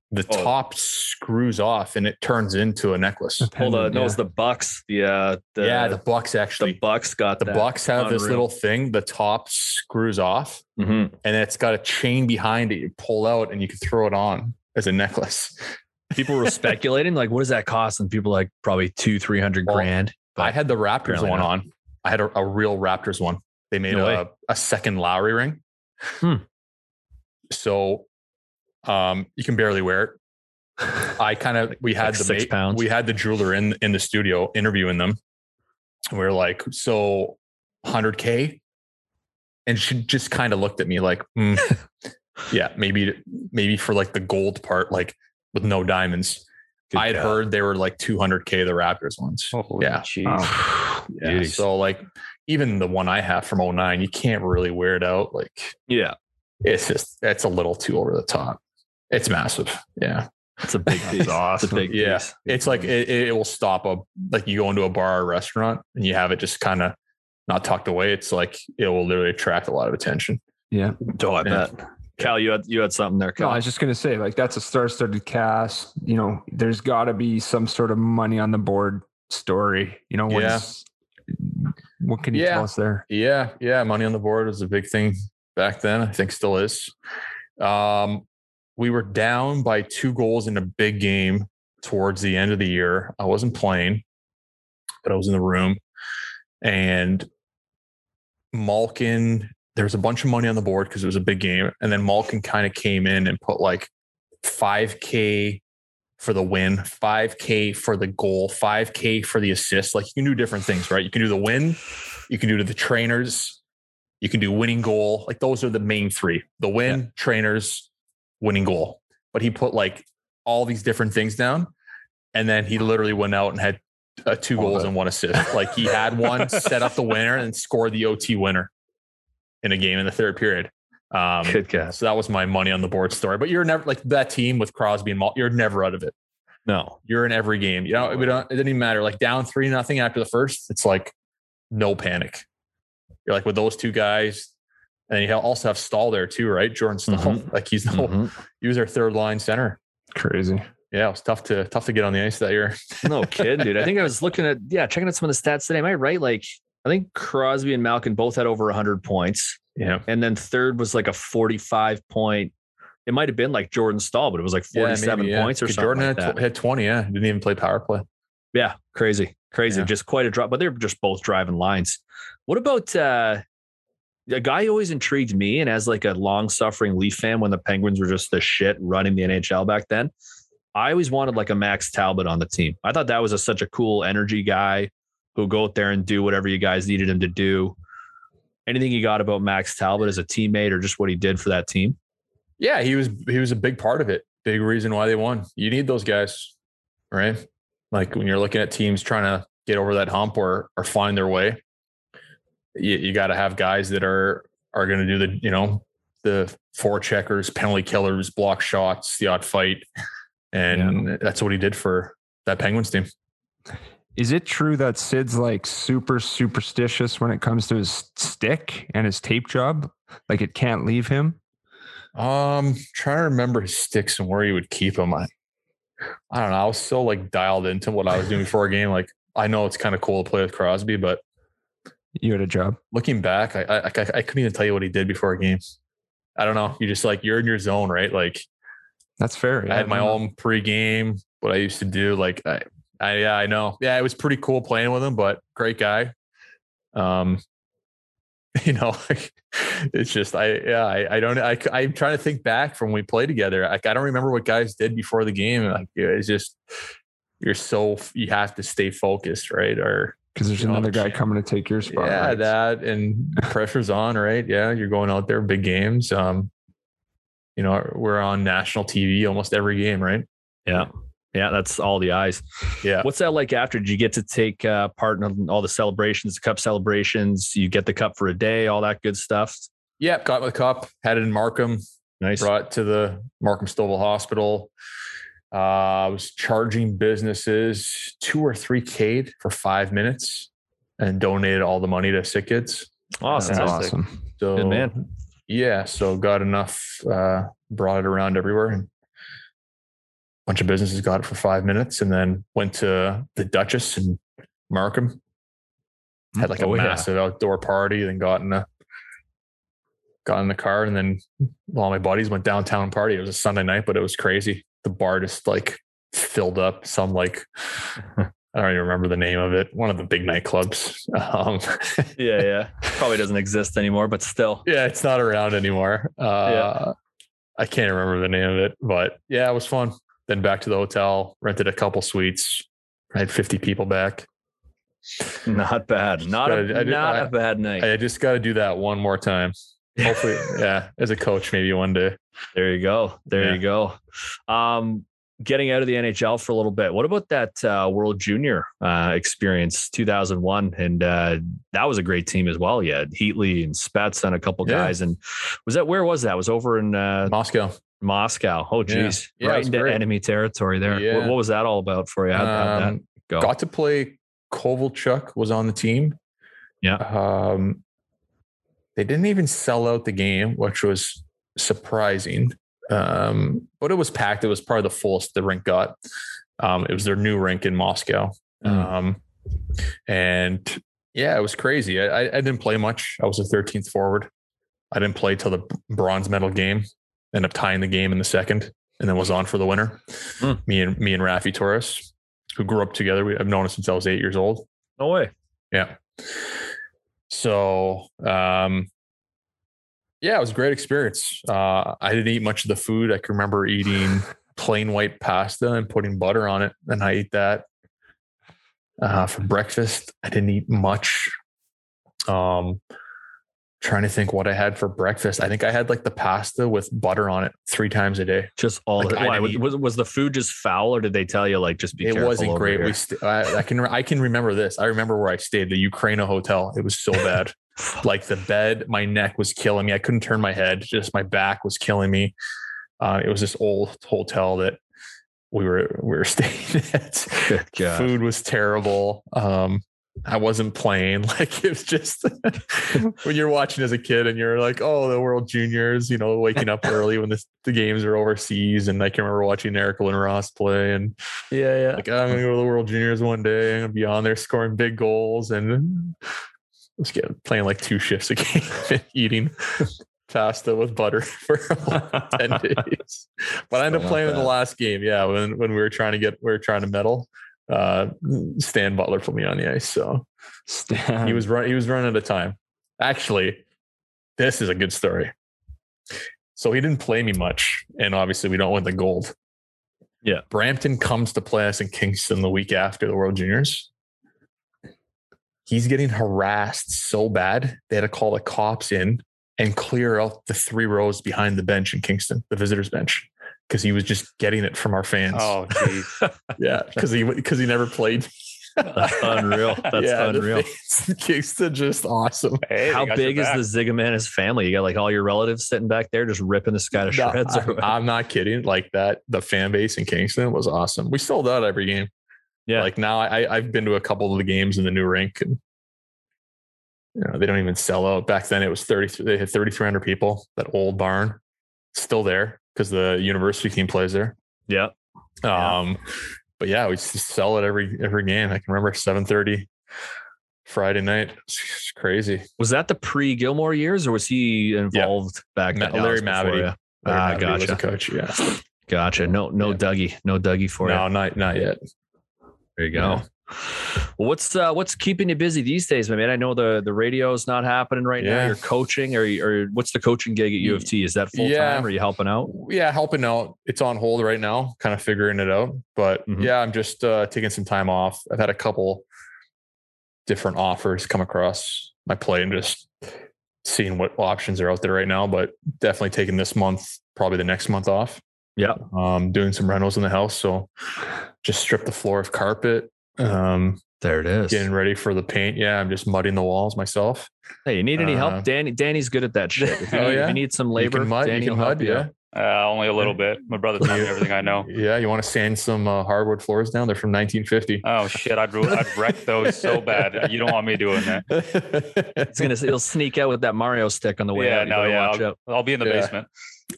A: the
B: Oh.
A: top screws off and it turns into a necklace.
B: Hold on, no,
C: Yeah.
B: it's the Bucks. The uh, the
A: yeah, the Bucks actually. the.
B: Bucks got
A: The
B: that.
A: Bucks have this little thing. The top screws off,
B: Mhm.
A: and it's got a chain behind it. You pull out, and you can throw it on as a necklace.
B: People were speculating like, what does that cost? And people like probably two, three hundred
A: Well,
B: grand.
A: I had the Raptors one
B: not.
A: on. I had a, a real Raptors one. They made
B: No way.
A: a, a second Lowry ring.
B: Hmm.
A: So um, you can barely wear it. I kind of we had
B: like
A: the
B: six
A: ma-
B: pounds.
A: we had the jeweler in in the studio interviewing them. We are like, so 100k, and she just kind of looked at me like, "Hmm, yeah, maybe maybe for like the gold part, like with no diamonds.
B: Good
A: I had
B: God.
A: heard they were like 200k the Raptors ones.
D: Holy
A: yeah.
C: Oh,
A: yeah.
B: Beauties.
A: So like even the one I have from 09, you can't really wear it out. Like
B: yeah,
A: it's just it's a little too over the top. It's massive. Yeah.
B: it's a big
C: That's
B: piece. It's a
C: awesome.
B: big
A: Yeah.
B: piece.
A: It's like it, it will stop a like you go into a bar or restaurant and you have it just kind of not tucked away. It's like it will literally attract a lot of attention.
C: yeah.
B: Oh, I
A: Yeah.
B: bet. Cal, you had you had something there.
C: No, I was just gonna say, like that's a star-studded cast. You know, there's got to be some sort of money on the board story. You know,
A: Yeah.
C: what's, what can you
A: Yeah.
C: tell us there?
A: Yeah, yeah. Money on the board is a big thing back then. I think still is. Um, we were down by two goals in a big game towards the end of the year. I wasn't playing, but I was in the room, and Malkin. There was a bunch of money on the board because it was a big game, and then Malkin kind of came in and put like five k for the win, five k for the goal, five k for the assist. Like you can do different things, right? You can do the win, you can do to the trainers, you can do winning goal. Like those are the main three: the win, trainers, winning goal. But he put like all these different things down, and then he literally went out and had uh, two goals and one assist. Like he had one, set up the winner, and scored the OT winner in a game in the third period. Um,
B: Good guess.
A: so that was my money on the board story. But you're never like that team with Crosby and Mal. You're never out of it.
B: No.
A: You're in every game. You know, we don't. It doesn't even matter. Like down three nothing after the first, it's like no panic. You're like with those two guys, and you also have Staal there too, right? Jordan Staal.
B: Mhm.
A: Like he's no,
B: Mhm.
A: he was their third line center.
C: Crazy.
A: Yeah, it was tough to tough to get on the ice that year.
B: No kidding, dude. I think I was looking at yeah, checking out some of the stats today. Am I right? Like I think Crosby and Malkin both had over 100 points,
A: Yeah,
B: and then third was like a 45 point. It might have been like Jordan Staal, but it was like 47
A: maybe, yeah.
B: points or something.
A: Jordan
B: like
A: had, had twenty. Yeah, didn't even play power play.
B: Yeah, crazy, crazy.
A: Yeah.
B: Just quite a drop, but they're just both driving lines. What about uh a guy who always intrigued me and as like a long suffering Leaf fan when the Penguins were just the shit running the NHL back then? I always wanted like a Max Talbot on the team. I thought that was a, such a cool energy guy who'll go out there and do whatever you guys needed him to do. Anything you got about Max Talbot as a teammate or just what he did for that team?
A: Yeah, he was he was a big part of it. Big reason why they won. You need those guys, right? Like when you're looking at teams trying to get over that hump or or find their way, you, you got to have guys that are are going to do the you know the four checkers, penalty killers, block shots, the odd fight, and that's what he did for that Penguins team.
C: Is it true that Sid's like super superstitious when it comes to his stick and his tape job? Like it can't leave him?
A: Um, trying to remember his sticks and where he would keep them. I, I don't know. I was so like dialed into what I was doing before a game. Like I know it's kind of cool to play with Crosby, but
C: You had a job.
A: looking back, I, I I I couldn't even tell you what he did before a game. I don't know. You just like you're in your zone, right? Like
C: That's fair.
A: I had my own pregame, what I used to do. Like I, I yeah, I know. Yeah, it was pretty cool playing with him, but great guy. Um, you know, it's just I yeah I, I don't I I'm trying to think back from when we played together. Like I don't remember what guys did before the game. Like it's just you're so you have to stay focused, right? Or
C: because there's
A: you know,
C: another guy coming to take your spot.
A: yeah,
C: right?
A: that and pressure's on, right? Yeah, you're going out there, big games. Um, you know, we're on national TV almost every game, right?
B: Yeah. Yeah, that's all the eyes.
A: Yeah.
B: What's that like after? Did you get to take uh, part in all the celebrations, the cup celebrations? You get the cup for a day, all that good stuff.
A: Yeah, got my cup, had it in Markham,
B: Nice.
A: brought it to the Markham Stouffville Hospital. Uh, I was charging businesses two or three K for five minutes and donated all the money to sick kids.
B: Awesome.
C: That's awesome.
A: So
B: Good man.
A: Yeah, so got enough, uh, brought it around everywhere and bunch of businesses got it for five minutes, and then went to the Duchess in Markham. Had like a
B: Oh, yeah.
A: massive outdoor party, then got in a got in the car, and then all my buddies went downtown party. It was a Sunday night, but it was crazy. The bar just like filled up. Some like I don't even remember the name of it. One of the big nightclubs. Um,
B: Yeah, yeah. Probably doesn't exist anymore, but still.
A: yeah, it's not around anymore. Uh, I can't remember the name of it, but yeah, it was fun. Then back to the hotel, rented a couple suites. I had 50 people back.
B: Not bad. Not a
A: I
B: not
A: I-
B: a bad night.
A: I just got to do that one more time. Hopefully, yeah, as a coach, maybe one day.
B: There you go. There
A: Yeah.
B: you go. Um, getting out of the NHL for a little bit. What about that uh, World Junior uh, experience, 2001? And uh, that was a great team as well. Yeah, Heatley and Spets and a couple
A: Yeah.
B: guys. And was that where was that? It was over in uh,
A: Moscow.
B: Moscow. Oh,
A: Yeah.
B: geez,
A: Yeah, it
B: right into
A: great.
B: enemy territory there. What,
A: Yeah.
B: what was that all about for you? How'd, how'd that
A: Um,
B: go?
A: got to play Kovalchuk was on the team.
B: Yeah.
A: Um, they didn't even sell out the game, which was surprising. Um, but it was packed. It was probably the fullest the rink got. Um, it was their new rink in Moscow.
B: Mm.
A: Um, and yeah, it was crazy. I, I didn't play much. I was a 13th forward. I didn't play till the bronze medal game. Ended up tying the game in the second, and then was on for the winner.
B: Mm.
A: Me and me and Raffi Torres, who grew up together. We, I've known him since I was eight years old.
B: no way.
A: Yeah. So, um, yeah, it was a great experience. Uh, I didn't eat much of the food. I can remember eating plain white pasta and putting butter on it, and I ate that uh, for breakfast. I didn't eat much. Um, trying to think what I had for breakfast. I think I had like the pasta with butter on it three times a day.
B: Just all
A: Like,
B: why,
A: didn't
B: was, was the food just foul or did they tell you like just be
A: it wasn't great. We st- I, I can I can remember this. I remember where I stayed, the Ukraina hotel. It was so bad. like the bed, my neck was killing me. I couldn't turn my head. Just my back was killing me. Uh, it was this old hotel that we were we were staying at. Food was terrible. Um, I wasn't playing. Like it was just when you're watching as a kid and you're like, oh, the World Juniors, you know, waking up early when the, the games are overseas. And I can remember watching Eric and Ross play and
B: Yeah, yeah.
A: like I'm gonna go to the World Juniors one day. I'm gonna be on there scoring big goals and let's get playing like two shifts a game eating pasta with butter for ten days. But I ended up playing in the last game. Yeah, when when we were trying to get we were trying to medal. Uh, Stan Butler put me on the ice, so
C: Stan.
A: he was run, he was running out of time. Actually, this is a good story. So he didn't play me much, and obviously we don't win the gold.
B: Yeah.
A: Brampton comes to play us in Kingston the week after the World Juniors. He's getting harassed so bad they had to call the cops in and clear out the three rows behind the bench in Kingston, the visitors bench, because he was just getting it from our fans.
D: Oh, geez.
A: yeah, because he because he never played.
B: That's unreal. That's
A: the
B: unreal.
A: fans Kingston just awesome.
D: Hey,
B: How big is
D: back.
B: the Zigomanis family? You got like all your relatives sitting back there just ripping this guy to shreds. or what?
A: I, am not kidding. Like that, the fan base in Kingston was awesome. We sold out every game.
B: Yeah.
A: Like now, I I've been to a couple of the games in the new rink, and you know they don't even sell out. Back then, it was thirty. They had thirty three hundred people. That old barn, still there because the university team plays there.
B: yeah. Yeah.
A: Um, but yeah, we just sell it every every game. I can remember seven thirty Friday night. It's, it's crazy.
B: Was that the pre Gilmour years or was he involved back
A: Ma- Larry
B: That was before Mavety. Ah,
A: Larry Mavety was
B: gotcha.
A: a coach. Yeah.
B: Gotcha. No, no
A: Yeah.
B: Dougie. No Dougie for
A: No,
B: you.
A: not not yet.
B: There you go. Well, what's uh, what's keeping you busy these days, my man? I know the the radio is not happening right now.
A: Yeah.
B: You're coaching, or or what's the coaching gig at U of T? Is that full time?
A: Yeah.
B: Are you helping out?
A: yeah, helping out. It's on hold right now, kind of figuring it out. But
B: Mhm.
A: yeah, I'm just uh, taking some time off. I've had a couple different offers come across my plate and just seeing what options are out there right now. But definitely taking this month, probably the next month off.
B: Yeah.
A: Um, doing some rentals in the house. So just strip the floor of carpet. Um,
B: There it is.
A: getting ready for the paint. Yeah, I'm just mudding the walls myself.
B: Hey, you need any
A: Uh,
B: help? Danny, Danny's good at that shit. If you,
A: Oh,
B: need, if
A: yeah?
B: you need some
A: You
B: labor,
A: can mud,
B: Danny
A: you can mud,
B: you
A: yeah.
B: Out.
D: Uh, only a little bit. My brother taught me everything I know.
A: Yeah, you want to sand some uh, hardwood floors down? They're from 1950.
D: Oh shit! I'd I'd wreck those so bad. You don't want me doing that.
B: It's gonna he'll sneak out with that Mario stick on the way
D: Yeah,
B: out. You
D: no, yeah.
B: watch
D: I'll. I'll be in the
A: Yeah.
D: basement.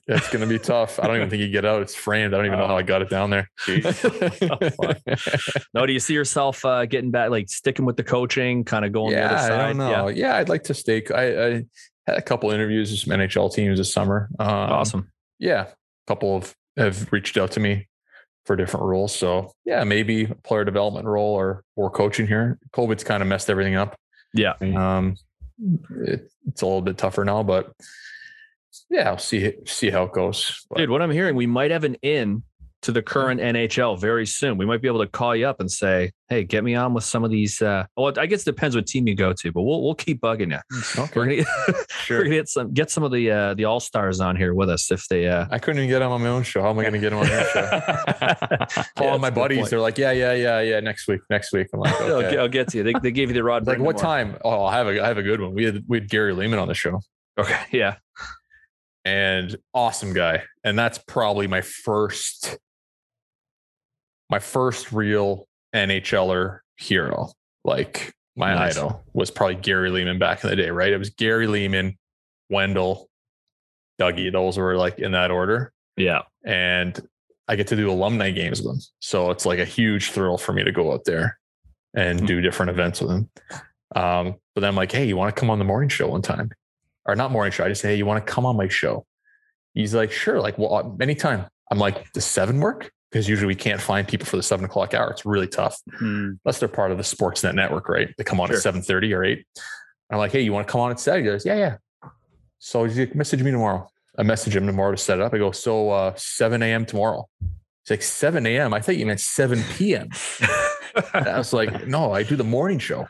A: It's gonna be tough. I don't even think you get out. It's framed. I don't even know how I got it down there.
B: No, do you see yourself uh, getting back, like sticking with the coaching, kind of going the other side?
A: yeah, I don't know. Yeah. I'd like to stay. I, I had a couple interviews with some NHL teams this summer. Um,
B: awesome.
A: Yeah, a couple of have reached out to me for different roles. So yeah, maybe a player development role or or coaching here. COVID's kind of messed everything up.
B: Yeah.
A: Um, it, it's a little bit tougher now, but yeah, I'll see see how it goes. But-
B: Dude, what I'm hearing, we might have an in to the current NHL very soon. We might be able to call you up and say, "Hey, get me on with some of these." Uh, well, I guess it depends what team you go to, but we'll we'll keep bugging you. We're gonna, we're gonna get some get some of the uh, the all stars on here with us if they. Uh,
A: I couldn't even get on my own show. How am I going to get on your show? All
B: Yeah,
A: my
B: that's a good
A: buddies,
B: point.
A: they're like, yeah, yeah, yeah, yeah. Next week, next week. I'm like,
B: I'll, get, I'll get to you. They, they gave you the rod.
A: Like what time? Oh, I have a I have a good one. We had we had Gary Leeman on the show.
B: Okay. Yeah.
A: and awesome guy. And that's probably my first my first real NHLer hero. Like my
B: Nice.
A: idol was probably Gary Leeman back in the day, right? It was Gary Leeman, Wendell, Dougie. Those were like in that order.
B: Yeah.
A: And I get to do alumni games with them. So it's like a huge thrill for me to go out there and do different events with them. Um, but then I'm like, hey, you want to come on the morning show one time? Or not morning show. I just say, hey, you want to come on my show? He's like, sure, like well, anytime. I'm like, does seven work? Because usually we can't find people for the seven o'clock hour. It's really tough.
D: Hmm.
A: Unless they're part of the Sportsnet network, right? They come on
B: Sure.
A: at 7:30 or 8. I'm like, hey, you want to come on at seven? He goes, yeah, yeah. So he's like, message me tomorrow. I message him tomorrow to set it up. I go, so uh 7 a.m. tomorrow. He's like, 7 a.m. I thought you meant 7 p.m. I was like, no, I do the morning show.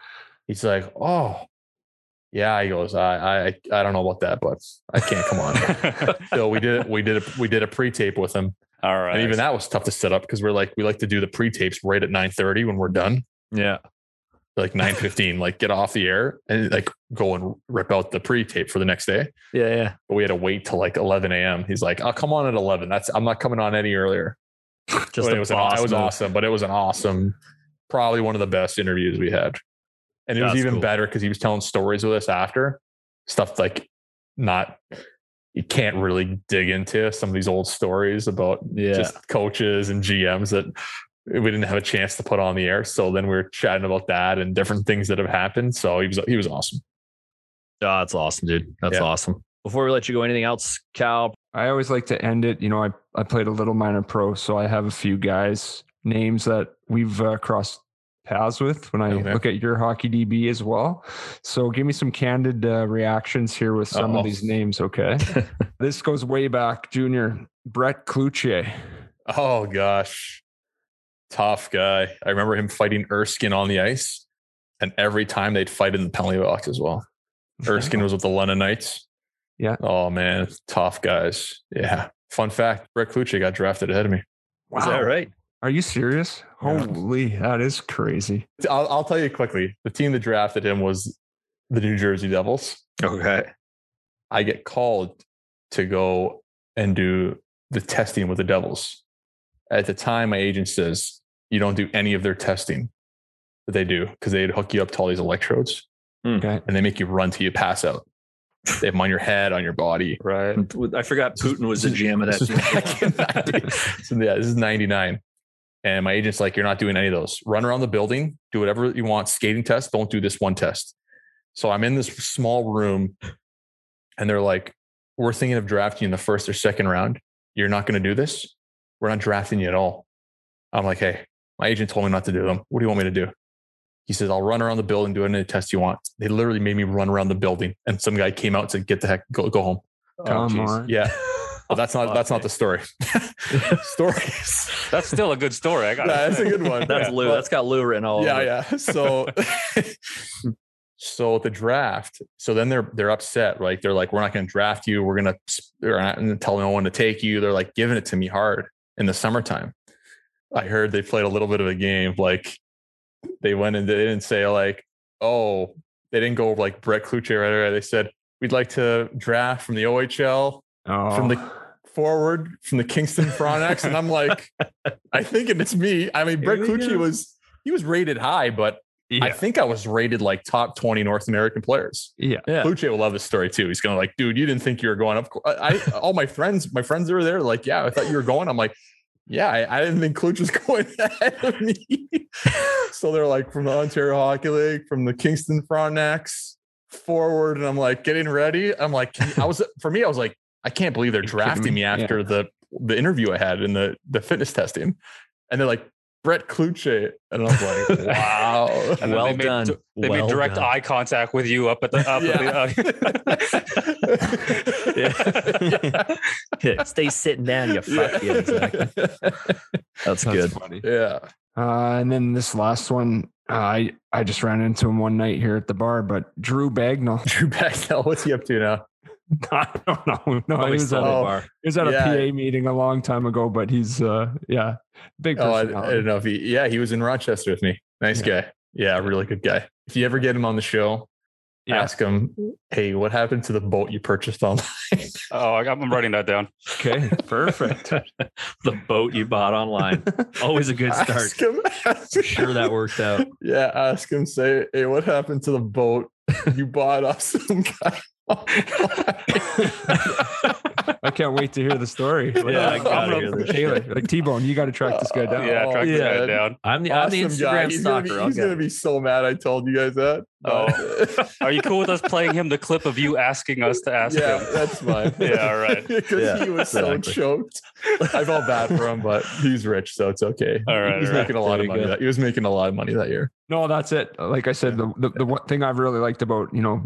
A: He's like, oh, yeah. He goes, I, I, I don't know about that, but I can't come on. so we did, we did, a, we did a pre-tape with him,
D: All right.
A: and even that was tough to set up because we're like, we like to do the pre-tapes right at 9:30 when we're done,
B: Yeah.
A: like 9:15, like get off the air and like go and rip out the pre-tape for the next day.
B: Yeah. Yeah.
A: But we had to wait till like 11 a.m. He's like, I'll come on at 11. That's I'm not coming on any earlier.
B: Just
A: it was an, it was awesome, but it was an awesome, probably one of the best interviews we had. And it was even
B: cool.
A: better because he was telling stories with us after stuff like not you can't really dig into some of these old stories about
B: Yeah.
A: just coaches and GMs that we didn't have a chance to put on the air. So then we were chatting about that and different things that have happened. So he was he was awesome.
B: Oh, that's awesome, dude. That's
A: Yeah.
B: awesome. Before we let you go, anything else, Cal?
C: I always like to end it. You know, I, I played a little minor pro, so I have a few guys, names that we've uh, crossed with when I
A: Okay.
C: look at your hockey DB as well. So give me some candid uh, reactions here with some
A: Uh-oh.
C: of these names, okay? this goes way back, Junior. Brett Clouthier.
A: Oh gosh. Tough guy. I remember him fighting Erskine on the ice. And every time they'd fight in the penalty box as well. Erskine was with the London Knights.
C: Yeah.
A: Oh man, tough guys. Yeah. Fun fact: Brett Clouthier got drafted ahead of me.
B: Is that right?
C: Are you serious?
A: Yeah.
C: Holy, that is crazy.
A: I'll, I'll tell you quickly. The team that drafted him was the New Jersey Devils.
B: Okay.
A: I get called to go and do the testing with the Devils. At the time, my agent says you don't do any of their testing, that they do because they'd hook you up to all these electrodes hmm.
C: Okay.
A: and they make you run till you pass out. They have them on your head, on your body.
D: right.
B: I forgot Putin was the GM of that
A: This is
B: team.
A: back in 90 so yeah, this is 99. And my agent's like, you're not doing any of those. Run around the building, do whatever you want. Skating test, don't do this one test. So I'm in this small room and they're like, we're thinking of drafting you in the first or second round. You're not going to do this. We're not drafting you at all. I'm like, hey, my agent told me not to do them. What do you want me to do? He says, I'll run around the building, do any test you want. They literally made me run around the building. And some guy came out and said, get the heck, go, go home.
C: Come
B: geez.
C: on.
A: Yeah. But that's not that's not the story. Stories.
D: That's still a good story. I got
A: Yeah, that's a good one.
B: That's
A: Yeah.
B: Lou.
A: But-
B: That's got Lou written all
A: yeah,
B: over.
A: yeah. So so the draft, so then they're they're upset, right? They're like, we're not gonna draft you, we're gonna we're not gonna tell no one to take you. They're like giving it to me hard in the summertime. I heard they played a little bit of a game, like they went and they didn't say like, oh, they didn't go like Brett Clouthier right away. They said, we'd like to draft from the OHL,
C: Oh,
A: From the- oh. Forward from the Kingston Frontenacs, and I'm like, I think it's me. I mean, Brett Clucci was he was rated high, but
C: Yeah.
A: I think I was rated like top 20 North American players.
C: yeah.
B: Yeah.
A: Clucci will love this story too. He's gonna like, dude, you didn't think you were going up. I, I all my friends, my friends that were there, like, yeah, I thought you were going. I'm like, yeah, I, I didn't think Clutch was going ahead of me. so they're like from the Ontario Hockey League, from the Kingston Frontenacs forward, and I'm like getting ready. I'm like, I was for me, I was like, I can't believe they're
C: You're
A: drafting
C: me.
A: me after the the interview I had in the the fitness testing, and they're like. Brett Clouthier. And I was like, wow.
D: And
B: well
D: they made,
B: done.
D: They
B: well
D: made direct
B: done.
D: eye contact with you up at the up at the, uh,
B: Yeah. Stay sitting down, you fuck. Yeah, exactly. That's, good.
C: funny.
A: yeah.
C: Uh, and then this last one, uh, I I just ran into him one night here at the bar, but Drew Bagnall.
A: Drew Bagnall, what's he up to now?
C: I don't know. No, he was, at,
B: at the
A: Oh.
B: bar.
C: he was at a PA meeting a long time ago, but he's uh yeah, big
A: Oh, I, I don't know if he, yeah, he was in Rochester with me. Nice
C: Yeah.
A: guy. Yeah, really good guy. If you ever get him on the show,
C: Yeah.
A: ask him, hey, what happened to the boat you purchased online?
D: oh, I- I'm writing that down.
C: Okay, perfect.
B: The boat you bought online. Always a good start.
A: Ask him.
B: For sure that worked out.
A: Yeah, ask him, say, hey, what happened to the boat you bought off some guy?
C: I can't wait to hear the story.
B: Yeah, I
C: I'm
B: gotta
C: gonna-
B: hear this
C: Taylor, like T Bone, you got to track this guy down.
D: Yeah,
A: Oh,
D: track this
A: yeah.
D: guy down.
B: I'm the, I'm the
A: Awesome
B: Instagram
A: guy. He's gonna
B: stalker.
A: be, he's gonna be so mad I told you guys that. but- oh.
D: Are you cool with us playing him the clip of you asking us to ask
A: yeah,
D: him?
A: that's fine.
D: Yeah, all right.
A: Because
B: Yeah,
A: he was so
B: exactly.
A: choked. I felt bad for him, but he's rich, so it's okay.
D: All right,
A: he was
D: all right.
A: making a lot
B: There
A: of money. That, he was making a lot of money that year.
C: No, that's it. Like I said, the, the the one thing I've really liked about you know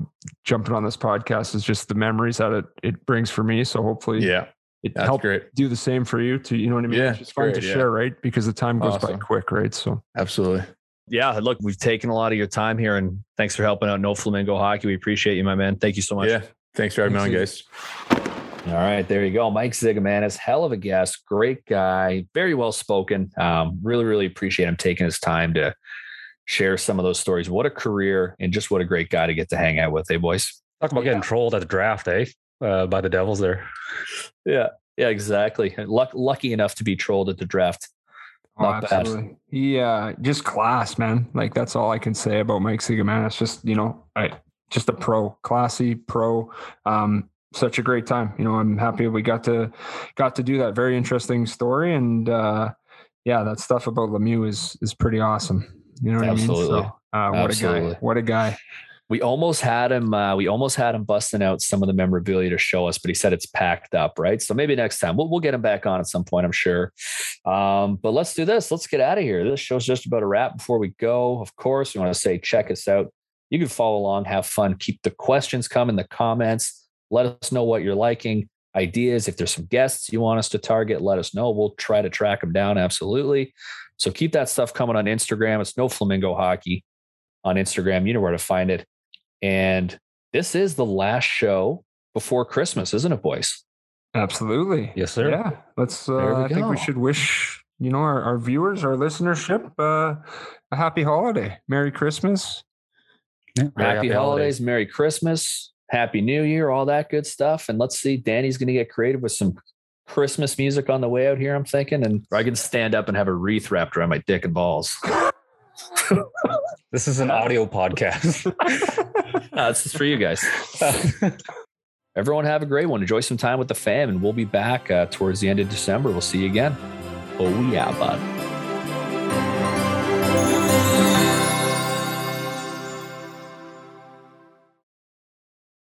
C: jumping on this podcast is just the memories that it it brings for me. So hopefully,
A: Yeah,
C: it
A: that's
C: helps
A: great.
C: do the same for you. To you know what I mean?
A: Yeah,
C: it's just fun
A: great,
C: to
A: yeah.
C: share, right? Because the time goes by quick, right? So
A: Absolutely.
B: Yeah, look, we've taken a lot of your time here and thanks for helping out No Flamingo Hockey. We appreciate you, my man. Thank you so much.
A: Yeah. Thanks for having me on,
C: Thanks,
A: guys.
B: All right, there you go. Mike Zigomanis, hell of a guest, great guy, very well spoken. Um, really, really appreciate him taking his time to share some of those stories. What a career and just what a great guy to get to hang out with, hey boys.
D: Talk about getting trolled at the draft, eh? Uh, by the Devils there.
B: Yeah, yeah, exactly. Luck, lucky enough to be trolled at the draft. Not bad.
C: He uh just class, man. Like that's all I can say about Mike Zigomanis. Just you know, I just a pro, classy pro. Um, such a great time. You know, I'm happy we got to got to do that. Very interesting story, and uh, yeah, that stuff about Lemieux is is pretty awesome. You know what
B: Absolutely.
C: I mean? So, uh, what a guy! What a guy!
B: We almost had him. Uh, we almost had him busting out some of the memorabilia to show us, but he said it's packed up, right? So maybe next time we'll we'll get him back on at some point, I'm sure. Um, but let's do this. Let's get out of here. This show's just about a wrap. Before we go, of course, we want to say check us out. You can follow along, have fun, keep the questions coming, the comments. Let us know what you're liking, ideas. If there's some guests you want us to target, let us know. We'll try to track them down. Absolutely. So keep that stuff coming on Instagram. It's no flamingo hockey on Instagram. You know where to find it. And this is the last show before Christmas, isn't it, boys?
C: Absolutely.
D: Yes, sir.
C: Yeah. Let's. Uh,
B: we
C: I think we should wish you know our, our viewers, our listenership, uh, a happy holiday, Merry Christmas.
D: Yeah, very
B: happy, holidays, Merry Christmas, Happy New Year, all that good stuff. And let's see, Danny's going to get creative with some Christmas music on the way out here, I'm thinking. And I can stand up and have a wreath wrapped around my dick and balls.
D: This is an audio podcast.
B: Uh, this is for you guys. Everyone have a great one. Enjoy some time with the fam, and we'll be back uh, towards the end of December. We'll see you again. Oh, yeah, bud.